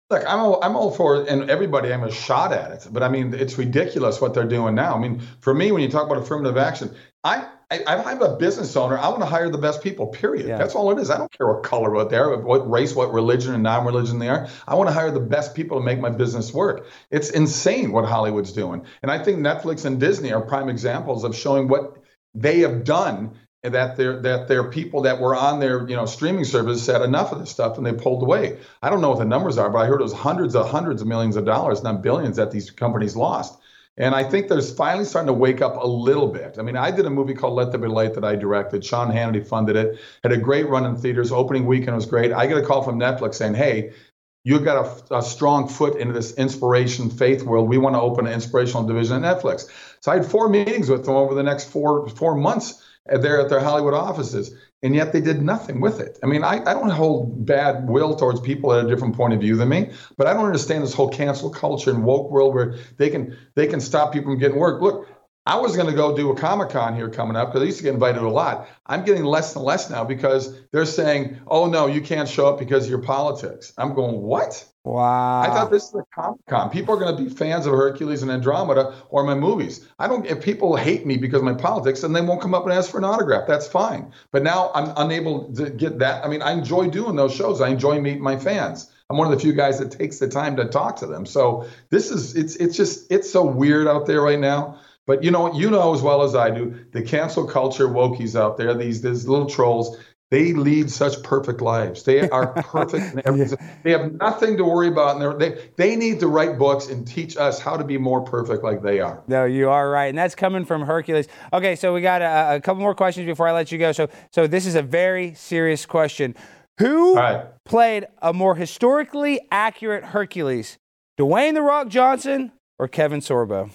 Look, I'm all, I'm all for and everybody I'm a shot at it. But I mean, it's ridiculous what they're doing now. I mean, for me, when you talk about affirmative action, I, I I'm a business owner. I want to hire the best people. Period. Yeah. That's all it is. I don't care what color what they're, what race, what religion, and non-religion they are. I want to hire the best people to make my business work. It's insane what Hollywood's doing, and I think Netflix and Disney are prime examples of showing what they have done and that their that their people that were on their you know streaming service said enough of this stuff and they pulled away. I don't know what the numbers are, but I heard it was hundreds of hundreds of millions of dollars, not billions, that these companies lost. And I think there's finally starting to wake up a little bit. I mean, I did a movie called Let There Be Light that I directed. Sean Hannity funded it. Had a great run in theaters. Opening weekend was great. I get a call from Netflix saying, "Hey, you've got a, a strong foot into this inspiration faith world. We want to open an inspirational division at Netflix." So I had four meetings with them over the next four four months uh, at their at their Hollywood offices, and yet they did nothing with it. I mean, I, I don't hold bad will towards people at a different point of view than me, but I don't understand this whole cancel culture and woke world where they can they can stop people from getting work. Look. I was going to go do a Comic Con here coming up because I used to get invited a lot. I'm getting less and less now because they're saying, "Oh no, you can't show up because of your politics." I'm going, "What?" Wow. I thought this is a Comic Con. People are going to be fans of Hercules and Andromeda or my movies. I don't. If people hate me because of my politics, then they won't come up and ask for an autograph. That's fine. But now I'm unable to get that. I mean, I enjoy doing those shows. I enjoy meeting my fans. I'm one of the few guys that takes the time to talk to them. So this is it's it's just it's so weird out there right now. But you know you know as well as I do the cancel culture wokies out there. These these little trolls. They lead such perfect lives. They are perfect in everything. They have nothing to worry about. And they they need to write books and teach us how to be more perfect like they are. No, you are right, and that's coming from Hercules. Okay, so we got a, a couple more questions before I let you go. So, so this is a very serious question. Who right. played a more historically accurate Hercules, Dwayne the Rock Johnson or Kevin Sorbo?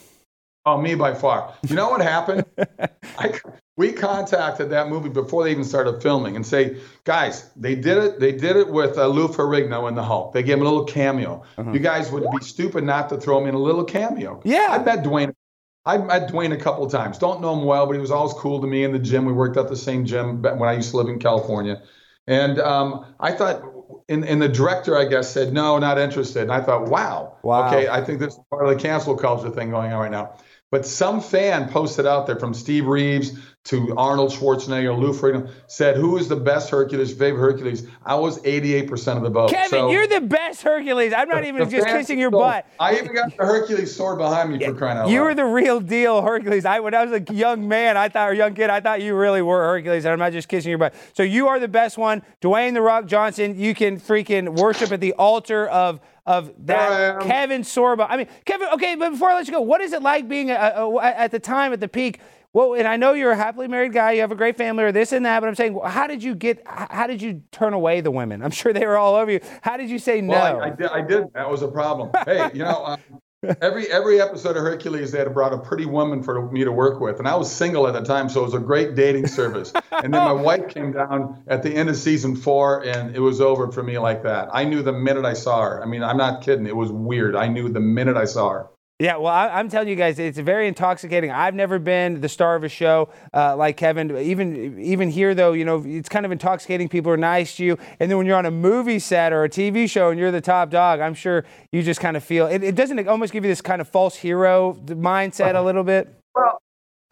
Oh, me by far. You know what happened? I, we contacted that movie before they even started filming and say, guys, they did it. They did it with uh, Lou Ferrigno in the Hulk. They gave him a little cameo. You guys would be stupid not to throw him in a little cameo. Yeah. I met Dwayne. I met Dwayne a couple of times. Don't know him well, but he was always cool to me in the gym. We worked at the same gym when I used to live in California. And um, I thought and, and the director, I guess, said no, not interested. And I thought, wow, Wow. okay, I think this is part of the cancel culture thing going on right now. But some fan posted out there from Steve Reeves to Arnold Schwarzenegger, Lou Ferrigno, said, "Who is the best Hercules? Favorite Hercules?" I was 88% of the vote. Kevin, So- you're the best Hercules. I'm not even the just kissing your butt. I even got the Hercules sword behind me for crying out You loud. were the real deal Hercules. I when I was a young man, I thought or young kid, I thought you really were Hercules, and I'm not just kissing your butt. So you are the best one, Dwayne the Rock Johnson. You can freaking worship at the altar of of that. Kevin Sorbo. I mean, Kevin. Okay, but before I let you go, what is it like being a, a, at the time at the peak? Well, and I know you're a happily married guy. You have a great family, or this and that. But I'm saying, how did you get? How did you turn away the women? I'm sure they were all over you. How did you say no? I, I, did, I did. That was a problem. Hey, you know, um, every every episode of Hercules, they had brought a pretty woman for me to work with, and I was single at the time, so it was a great dating service. And then my wife came down at the end of season four, and it was over for me like that. I knew the minute I saw her. I mean, I'm not kidding. It was weird. I knew the minute I saw her. Yeah, well, I, I'm telling you guys, it's very intoxicating. I've never been the star of a show uh, like Kevin. Even even here, though, you know, it's kind of intoxicating. People are nice to you, and then when you're on a movie set or a TV show and you're the top dog, I'm sure you just kind of feel it. It doesn't it almost give you this kind of false hero mindset a little bit. Well,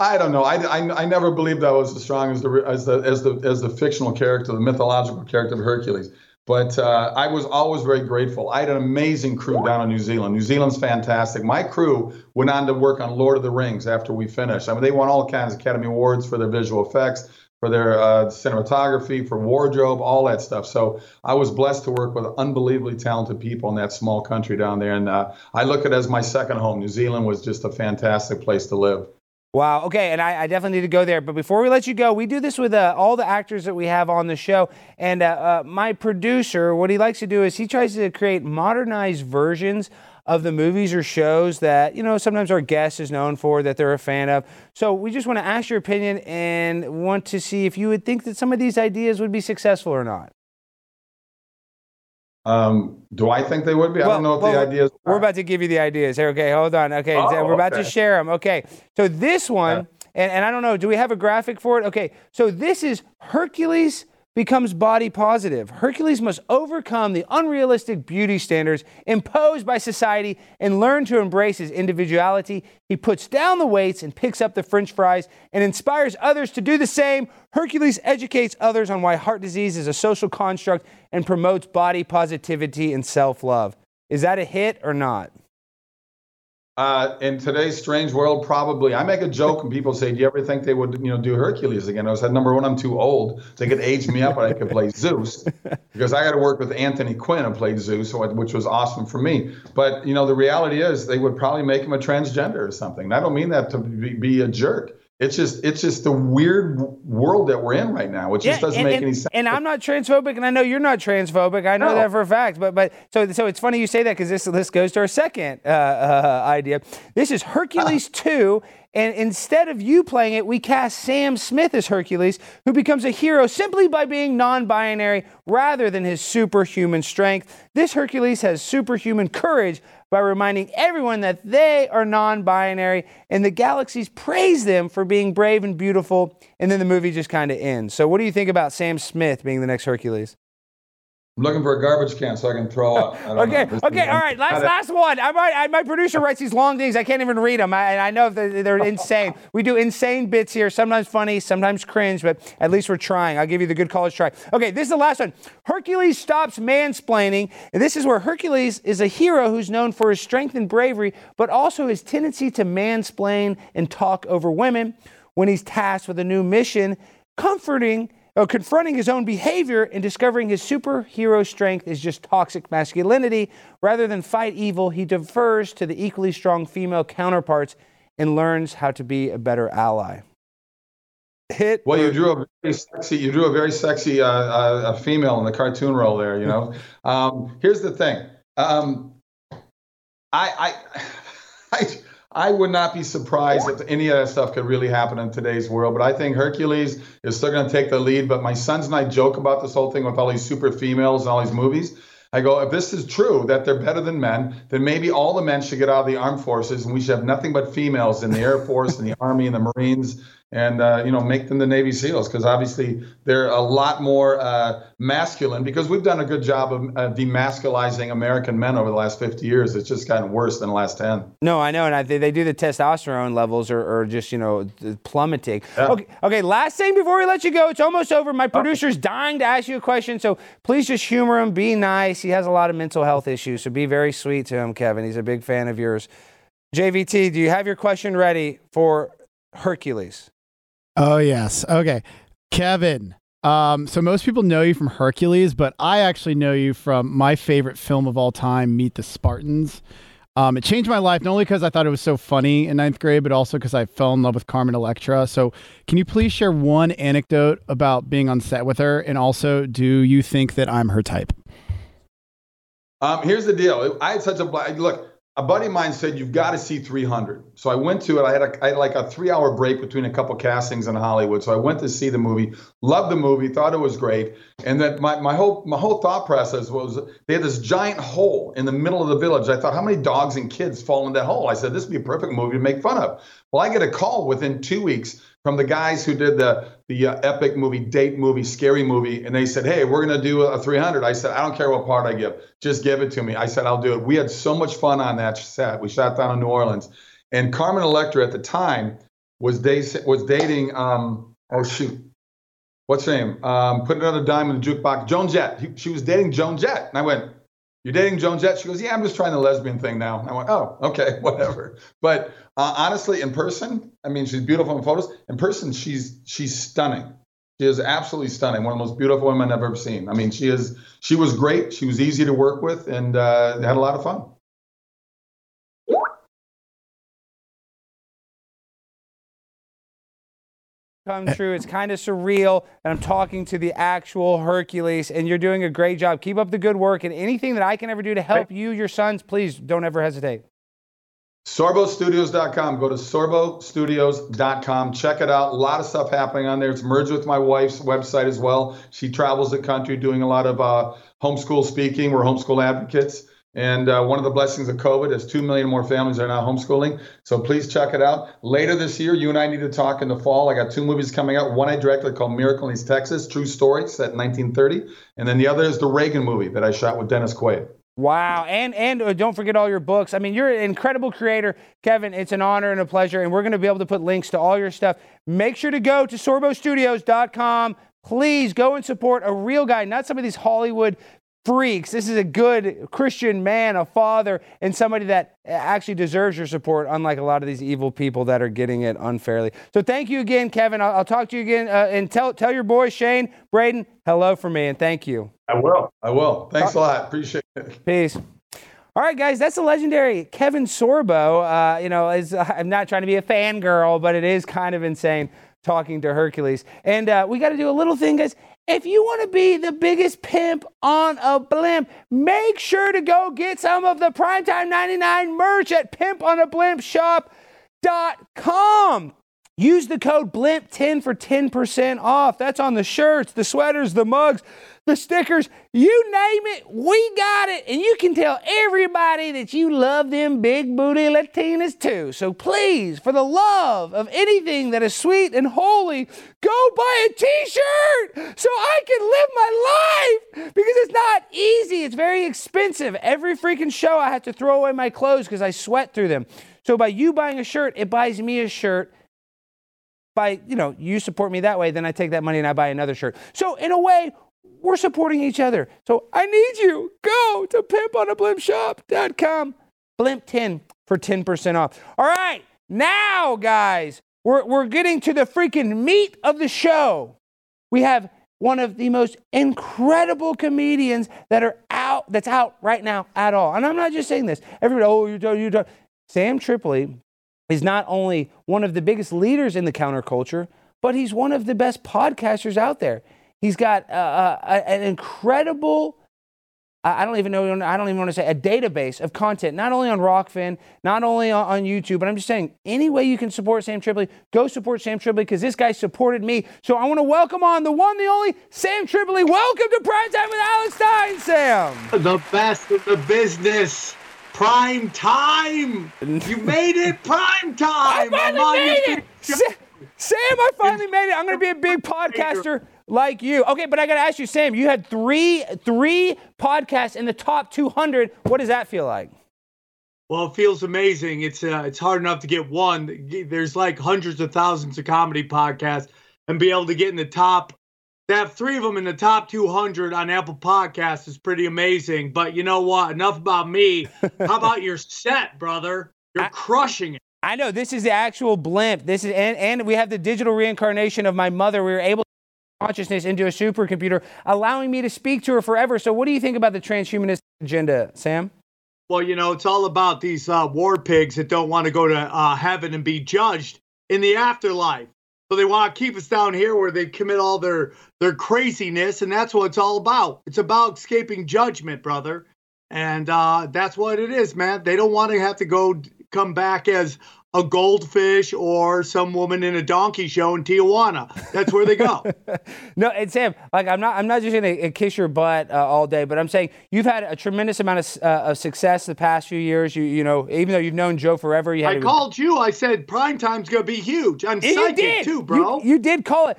I don't know. I, I, I never believed I was as strong as the as the as the as the fictional character, the mythological character of Hercules. But uh, I was always very grateful. I had an amazing crew down in New Zealand. New Zealand's fantastic. My crew went on to work on Lord of the Rings after we finished. I mean, they won all kinds of Academy Awards for their visual effects, for their uh, cinematography, for wardrobe, all that stuff. So I was blessed to work with unbelievably talented people in that small country down there. And uh, I look at it as my second home. New Zealand was just a fantastic place to live. Wow. Okay. And I, I definitely need to go there. But before we let you go, we do this with uh, all the actors that we have on the show. And uh, uh, my producer, what he likes to do is he tries to create modernized versions of the movies or shows that, you know, sometimes our guest is known for that they're a fan of. So we just want to ask your opinion and want to see if you would think that some of these ideas would be successful or not. Um, do I think they would be? I don't know if well, the ideas. We're about to give you the ideas here. Okay, hold on. Okay, Oh, we're about to share them. Okay, so this one, and, and I don't know, do we have a graphic for it? Okay, so this is Hercules becomes body positive. Hercules must overcome the unrealistic beauty standards imposed by society and learn to embrace his individuality. He puts down the weights and picks up the french fries and inspires others to do the same. Hercules educates others on why heart disease is a social construct and promotes body positivity and self love. Is that a hit or not? Uh, in today's strange world, probably. I make a joke and people say, "Do you ever think they would, you know, do Hercules again?" I said, "Number one, I'm too old. They could age me up, but I could play Zeus because I got to work with Anthony Quinn who played Zeus, which was awesome for me. But you know, the reality is they would probably make him a transgender or something. And I don't mean that to be, be a jerk. It's just, it's just the weird world that we're in right now, which just doesn't and, make and- any sense. And I'm not transphobic, and I know you're not transphobic. I know No. that for a fact. But but so so it's funny you say that because this this goes to our second uh, uh, idea. This is Hercules two, and instead of you playing it, we cast Sam Smith as Hercules, who becomes a hero simply by being non-binary rather than his superhuman strength. This Hercules has superhuman courage by reminding everyone that they are non binary and the galaxies praise them for being brave and beautiful. And then the movie just kind of ends. So, what do you think about Sam Smith being the next Hercules? I'm looking for a garbage can so I can throw up. I don't Okay, know. Okay, all right. Last, last one. I, might, I, my producer writes these long things. I can't even read them. I, and I know they're, they're insane. We do insane bits here. Sometimes funny, sometimes cringe, but at least we're trying. I'll give you the good college try. Okay, this is the last one. Hercules stops mansplaining, and this is where Hercules is a hero who's known for his strength and bravery, but also his tendency to mansplain and talk over women. When he's tasked with a new mission, comforting confronting his own behavior and discovering his superhero strength is just toxic masculinity. Rather than fight evil, he defers to the equally strong female counterparts and learns how to be a better ally. Hit. Well, you drew a very sexy. You drew a very sexy uh, uh, a female in the cartoon role there. You know. um, here's the thing. Um, I, I, I, I would not be surprised if any of that stuff could really happen in today's world. But I think Hercules is still going to take the lead. But my sons and I joke about this whole thing with all these super females and all these movies. I go, if this is true that they're better than men, then maybe all the men should get out of the armed forces and we should have nothing but females in the Air Force and the Army and the Marines and uh, you know make them the Navy SEALs because obviously they're a lot more uh, masculine because we've done a good job of uh, demasculizing American men over the last 50 years. It's just gotten worse than the last 10. No, I know, and I, they, they do the testosterone levels are, are just you know plummeting. Yeah. Okay, okay. Last thing before we let you go, it's almost over. My producer's dying to ask you a question, so please just humor him, be nice. He has a lot of mental health issues, so be very sweet to him, Kevin. He's a big fan of yours. JVT, do you have your question ready for Hercules? Oh, yes. Okay. Kevin, um, so most people know you from Hercules, but I actually know you from my favorite film of all time, Meet the Spartans. Um, it changed my life not only because I thought it was so funny in ninth grade, but also because I fell in love with Carmen Electra. So, can you please share one anecdote about being on set with her? And also, do you think that I'm her type? Um, here's the deal. I had such a look a buddy of mine said you've got to see 300 so i went to it. I had, a, I had like a three hour break between a couple castings in hollywood. So i went to see the movie loved the movie thought it was great. And then my, my whole my whole thought process was they had this giant hole in the middle of the village. I thought how many dogs and kids fall in that hole? I said this would be a perfect movie to make fun of. Well i get a call within two weeks from the guys who did the the uh, epic movie, date movie, scary movie, and they said, "Hey, we're gonna do a 300." I said, "I don't care what part I give, just give it to me." I said, "I'll do it." We had so much fun on that set. We shot down in New Orleans, and Carmen Electra at the time was day, was dating. Um, oh shoot, what's her name? Um, put another dime in the jukebox. Joan Jett. She was dating Joan Jett, and I went, "You're dating Joan Jett?" She goes, "Yeah, I'm just trying the lesbian thing now." I went, "Oh, okay, whatever." But uh, honestly, in person, I mean, she's beautiful in photos. In person, she's she's stunning. She is absolutely stunning. One of the most beautiful women I've ever seen. I mean, she is. She was great. She was easy to work with, and uh, had a lot of fun. Come true. It's kind of surreal. And I'm talking to the actual Hercules, and you're doing a great job. Keep up the good work. And anything that I can ever do to help you, your sons, please don't ever hesitate. SorboStudios.com. Go to SorboStudios.com. Check it out. A lot of stuff happening on there. It's merged with my wife's website as well. She travels the country doing a lot of uh, homeschool speaking. We're homeschool advocates. And uh, one of the blessings of COVID is 2 million more families are now homeschooling. So please check it out. Later this year, you and I need to talk in the fall. I got two movies coming out. One I directed called Miracle in East Texas, true story, set in 1930. And then the other is the Reagan movie that I shot with Dennis Quaid. Wow. And and uh, don't forget all your books. I mean, you're an incredible creator. Kevin, it's an honor and a pleasure. And we're going to be able to put links to all your stuff. Make sure to go to sorbostudios.com. Please go and support a real guy, not some of these Hollywood freaks. This is a good Christian man, a father, and somebody that actually deserves your support, unlike a lot of these evil people that are getting it unfairly. So thank you again, Kevin. I'll, I'll talk to you again. Uh, and tell, tell your boys, Shane, Braden, hello for me, and thank you. I will. I will. Thanks a lot. Appreciate it. Peace. All right, guys, that's the legendary Kevin Sorbo. Uh, you know, is, uh, I'm not trying to be a fangirl, but it is kind of insane talking to Hercules. And uh, we got to do a little thing, guys. If you want to be the biggest pimp on a blimp, make sure to go get some of the Primetime 99 merch at pimponablimpshop.com. Use the code BLIMP10 for 10% off. That's on the shirts, the sweaters, the mugs, the stickers, you name it, we got it. And you can tell everybody that you love them big booty Latinas too. So please, for the love of anything that is sweet and holy, go buy a t shirt so I can live my life because it's not easy. It's very expensive. Every freaking show, I have to throw away my clothes because I sweat through them. So by you buying a shirt, it buys me a shirt by, you know, you support me that way, then I take that money and I buy another shirt. So in a way, we're supporting each other. So I need you. Go to pimponablimpshop.com. Blimp 10 for 10% off. All right, now, guys, we're, we're getting to the freaking meat of the show. We have one of the most incredible comedians that are out, that's out right now at all. And I'm not just saying this. Everybody, oh, you don't, you don't. Sam Tripoli is not only one of the biggest leaders in the counterculture, but he's one of the best podcasters out there. He's got uh, uh, an incredible, I don't even know, I don't even want to say a database of content, not only on Rokfin, not only on, on YouTube, but I'm just saying, any way you can support Sam Tripoli, go support Sam Tripoli because this guy supported me. So I want to welcome on the one, the only Sam Tripoli. Welcome to Prime Time with Alex Stein, Sam. The best in the business prime time. You made it prime time. I finally made it. Sam, I finally made it. I'm going to be a big podcaster like you. Okay, but I got to ask you, Sam. You had three three podcasts in the top 200. What does that feel like? Well, it feels amazing. It's uh, it's hard enough to get one. There's like hundreds of thousands of comedy podcasts, and be able to get in the top. To have three of them in the top 200 on Apple Podcasts is pretty amazing. But you know what? Enough about me. How about your set, brother? You're I- crushing it. I know this is the actual blimp. This is and, and we have the digital reincarnation of my mother. We were able to consciousness into a supercomputer, allowing me to speak to her forever. So, what do you think about the transhumanist agenda, Sam? Well, you know, it's all about these uh, war pigs that don't want to go to uh, heaven and be judged in the afterlife. So they want to keep us down here where they commit all their their craziness, and that's what it's all about. It's about escaping judgment, brother, and uh, that's what it is, man. They don't want to have to go come back as a goldfish or some woman in a donkey show in Tijuana. That's where they go. no, and Sam, like I'm not, I'm not just gonna kiss your butt uh, all day, but I'm saying you've had a tremendous amount of, uh, of success the past few years. You, you know, even though you've known Joe forever, you had. I to- called you. I said prime time's gonna be huge. I'm psychic too, bro. You, you did call it.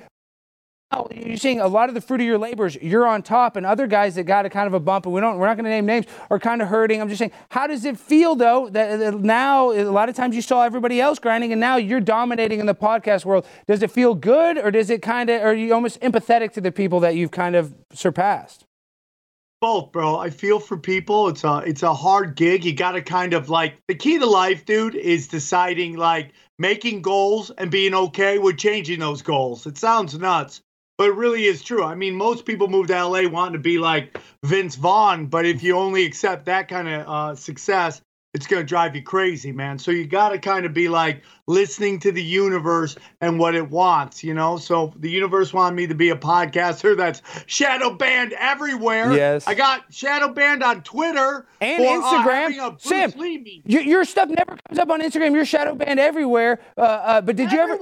Oh, you're seeing a lot of the fruit of your labors. You're on top, and other guys that got a kind of a bump, and we don't. We're not going to name names. Are kind of hurting. I'm just saying. How does it feel though that uh, that now a lot of times you saw everybody else grinding, and now you're dominating in the podcast world? Does it feel good, or does it kind of? Are you almost empathetic to the people that you've kind of surpassed? both, bro. I feel for people. It's a it's a hard gig. You got to kind of like the key to life, dude, is deciding like making goals and being okay with changing those goals. It sounds nuts, but it really is true. I mean, most people move to LA wanting to be like Vince Vaughn, but if you only accept that kind of uh, success, it's going to drive you crazy, man. So you got to kind of be like listening to the universe and what it wants, you know? So the universe wanted me to be a podcaster that's shadow banned everywhere. Yes. I got shadow banned on Twitter And for, uh, Instagram. Bruce Sam, your, your stuff never comes up on Instagram. You're shadow banned everywhere. Uh, uh, but did you ever?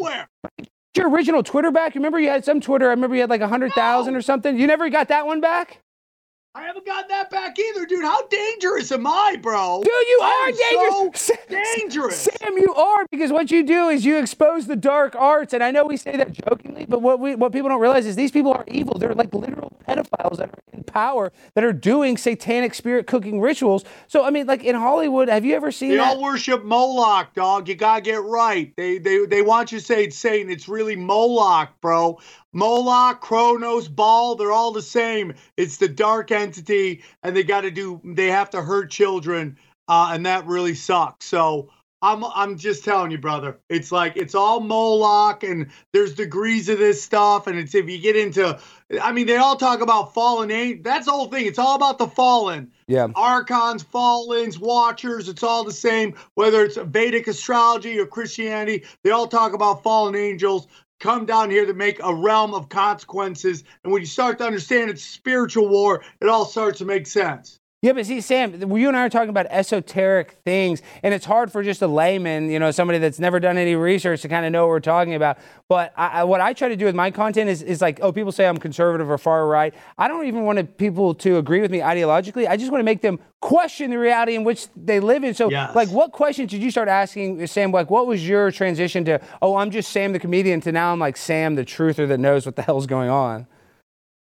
Your original Twitter back? Remember you had some Twitter. I remember you had like a hundred thousand No. or something. You never got that one back, I haven't got that back either, dude. How dangerous am I, bro? dude. You I are dangerous. So Sam- dangerous. Sam. You are because what you do is you expose the dark arts, and I know we say that jokingly, but what we what people don't realize is these people are evil. They're like literal pedophiles that are in power that are doing satanic spirit cooking rituals. So I mean, like in Hollywood, have you ever seen They all worship Moloch, dog. You gotta get right. They they they want you to say it's Satan. It's really Moloch, bro. Moloch, Kronos, Baal, they're all the same. It's the dark entity, and they got to do. They have to hurt children, uh, and that really sucks. So I'm I'm just telling you, brother. It's like it's all Moloch, and there's degrees of this stuff, and it's if you get into. I mean, they all talk about fallen angels. That's the whole thing. It's all about the fallen. Yeah. Archons, Fallens, Watchers, it's all the same. Whether it's Vedic astrology or Christianity, they all talk about fallen angels come down here to make a realm of consequences. And when you start to understand it's spiritual war, it all starts to make sense. Yeah, but see, Sam, you and I are talking about esoteric things, and it's hard for just a layman, you know, somebody that's never done any research to kind of know what we're talking about. But I, I, what I try to do with my content is, is like, oh, people say I'm conservative or far right. I don't even want people to agree with me ideologically. I just want to make them question the reality in which they live in. So, Yes. like, what questions did you start asking, Sam? Like, what was your transition to, oh, I'm just Sam the comedian, to now I'm like Sam the truther that knows what the hell's going on?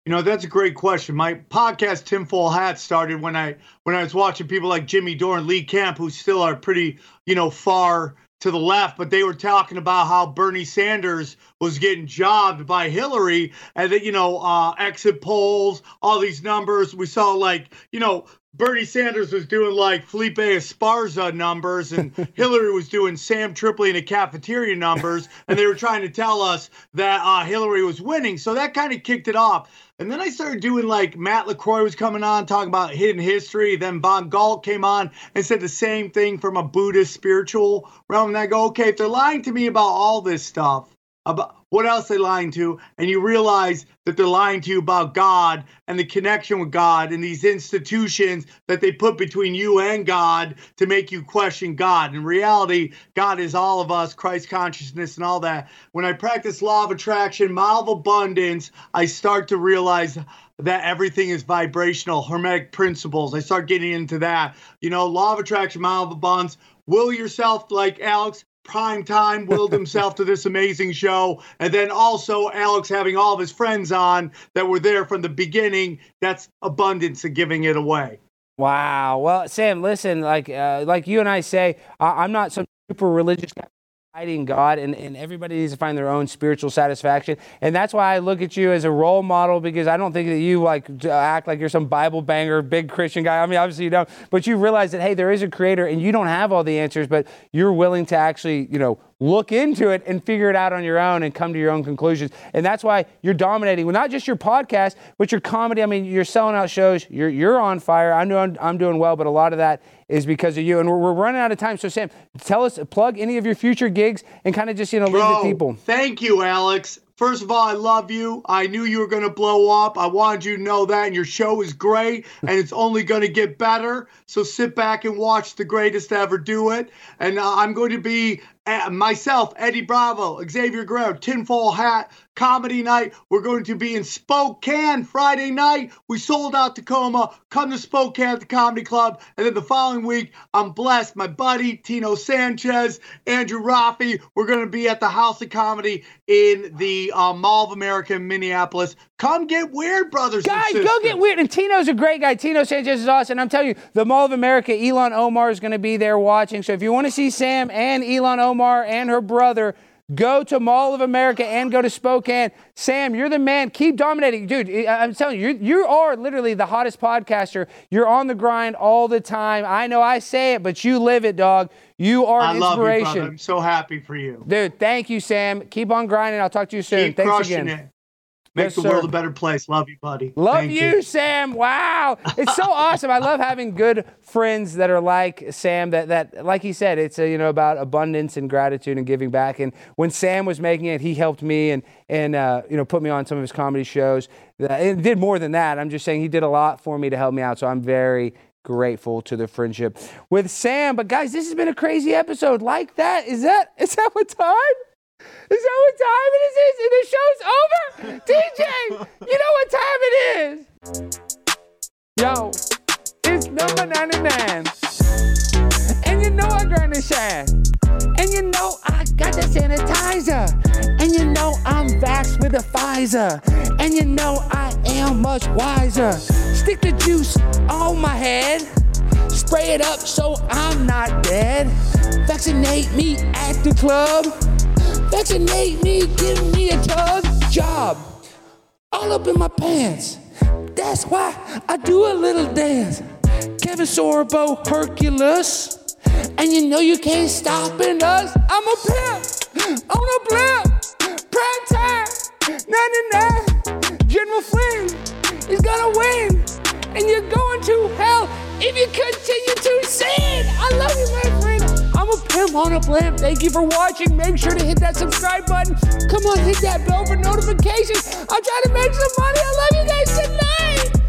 You know, that's a great question. My podcast Tim Tinfoil Hat started when I when I was watching people like Jimmy Dore and Lee Camp, who still are pretty, you know, far to the left, but they were talking about how Bernie Sanders was getting jobbed by Hillary and that, you know, uh, exit polls, all these numbers. We saw like, you know, Bernie Sanders was doing like Felipe Esparza numbers and Hillary was doing Sam Tripoli in a cafeteria numbers. And they were trying to tell us that uh, Hillary was winning. So that kind of kicked it off. And then I started doing like Matt LaCroix was coming on talking about hidden history. Then Bob Galt came on and said the same thing from a Buddhist spiritual realm. And I go, okay, if they're lying to me about all this stuff, about what else they're lying to, and you realize that they're lying to you about God and the connection with God and these institutions that they put between you and God to make you question God. In reality, God is all of us, Christ consciousness and all that. When I practice law of attraction, law of abundance, I start to realize that everything is vibrational, hermetic principles. I start getting into that. You know, law of attraction, law of abundance. Will yourself, like Alex, prime time willed himself to this amazing show. And then also Alex having all of his friends on that were there from the beginning. That's abundance of giving it away. Wow. Well, Sam, listen, like uh, like you and I say, I- I'm not some super religious guy fighting God, and, and everybody needs to find their own spiritual satisfaction. And that's why I look at you as a role model because I don't think that you like act like you're some Bible banger, big Christian guy. I mean, obviously you don't, but you realize that hey, there is a creator, and you don't have all the answers, but you're willing to actually, you know, look into it and figure it out on your own and come to your own conclusions. And that's why you're dominating with not just your podcast, but your comedy. I mean, you're selling out shows. You're you're on fire. I know I'm, I'm doing well, but a lot of that is because of you. And we're, we're running out of time. So Sam, tell us, plug any of your future gigs and kind of just you know leave the people. Thank you, Alex. First of all, I love you. I knew you were going to blow up. I wanted you to know that. And your show is great and it's only going to get better. So sit back and watch the greatest ever do it. And uh, I'm going to be myself, Eddie Bravo, Xavier Guerrero, Tinfoil Hat, Comedy Night. We're going to be in Spokane Friday night. We sold out Tacoma. Come to Spokane at the Comedy Club. And then the following week, I'm blessed. My buddy, Tino Sanchez, Andrew Raffi. We're going to be at the House of Comedy in the uh, Mall of America in Minneapolis. Come get weird, brothers Guys, and sisters. go get weird. And Tino's a great guy. Tino Sanchez is awesome. And I'm telling you, the Mall of America, Ilhan Omar is going to be there watching. So if you want to see Sam and Ilhan Omar and her brother, go to Mall of America and go to Spokane. Sam, you're the man. Keep dominating. Dude, I'm telling you, you you are literally the hottest podcaster. You're on the grind all the time. I know I say it, but you live it, dog. You are I you, inspiration. brother. I'm so happy for you. Dude, thank you, Sam. Keep on grinding. I'll talk to you soon. Keep Thanks crushing again. it. Make Yes, the sir. world a better place. Love you, buddy. Love Thank you, Sam. Wow. It's so awesome. I love having good friends that are like Sam that that like he said, it's a, you know about abundance and gratitude and giving back. And when Sam was making it, he helped me and and uh, you know put me on some of his comedy shows. Uh, And did more than that. I'm just saying he did a lot for me to help me out. So I'm very grateful to the friendship with Sam. But guys, this has been a crazy episode. Like that. Is that is that what time? Is that what time it is? And the show's over? DJ, you know what time it is? Yo, it's number 99. And you know I grind and shine. And you know I got the sanitizer. And you know I'm vaxxed with a Pfizer. And you know I am much wiser. Stick the juice on my head. Spray it up so I'm not dead. Vaccinate me at the club. Vaccinate me, give me a tug job. All up in my pants. That's why I do a little dance. Kevin Sorbo, Hercules. And you know you can't stop in us. I'm a pimp on a blimp. Prime time, 99. General Flynn is gonna win. And you're going to hell if you continue to sin. I love you, my friend. I'm a pimp on a blimp. Thank you for watching. Make sure to hit that subscribe button. Come on, hit that bell for notifications. I'm trying to make some money. I love you guys. Good night.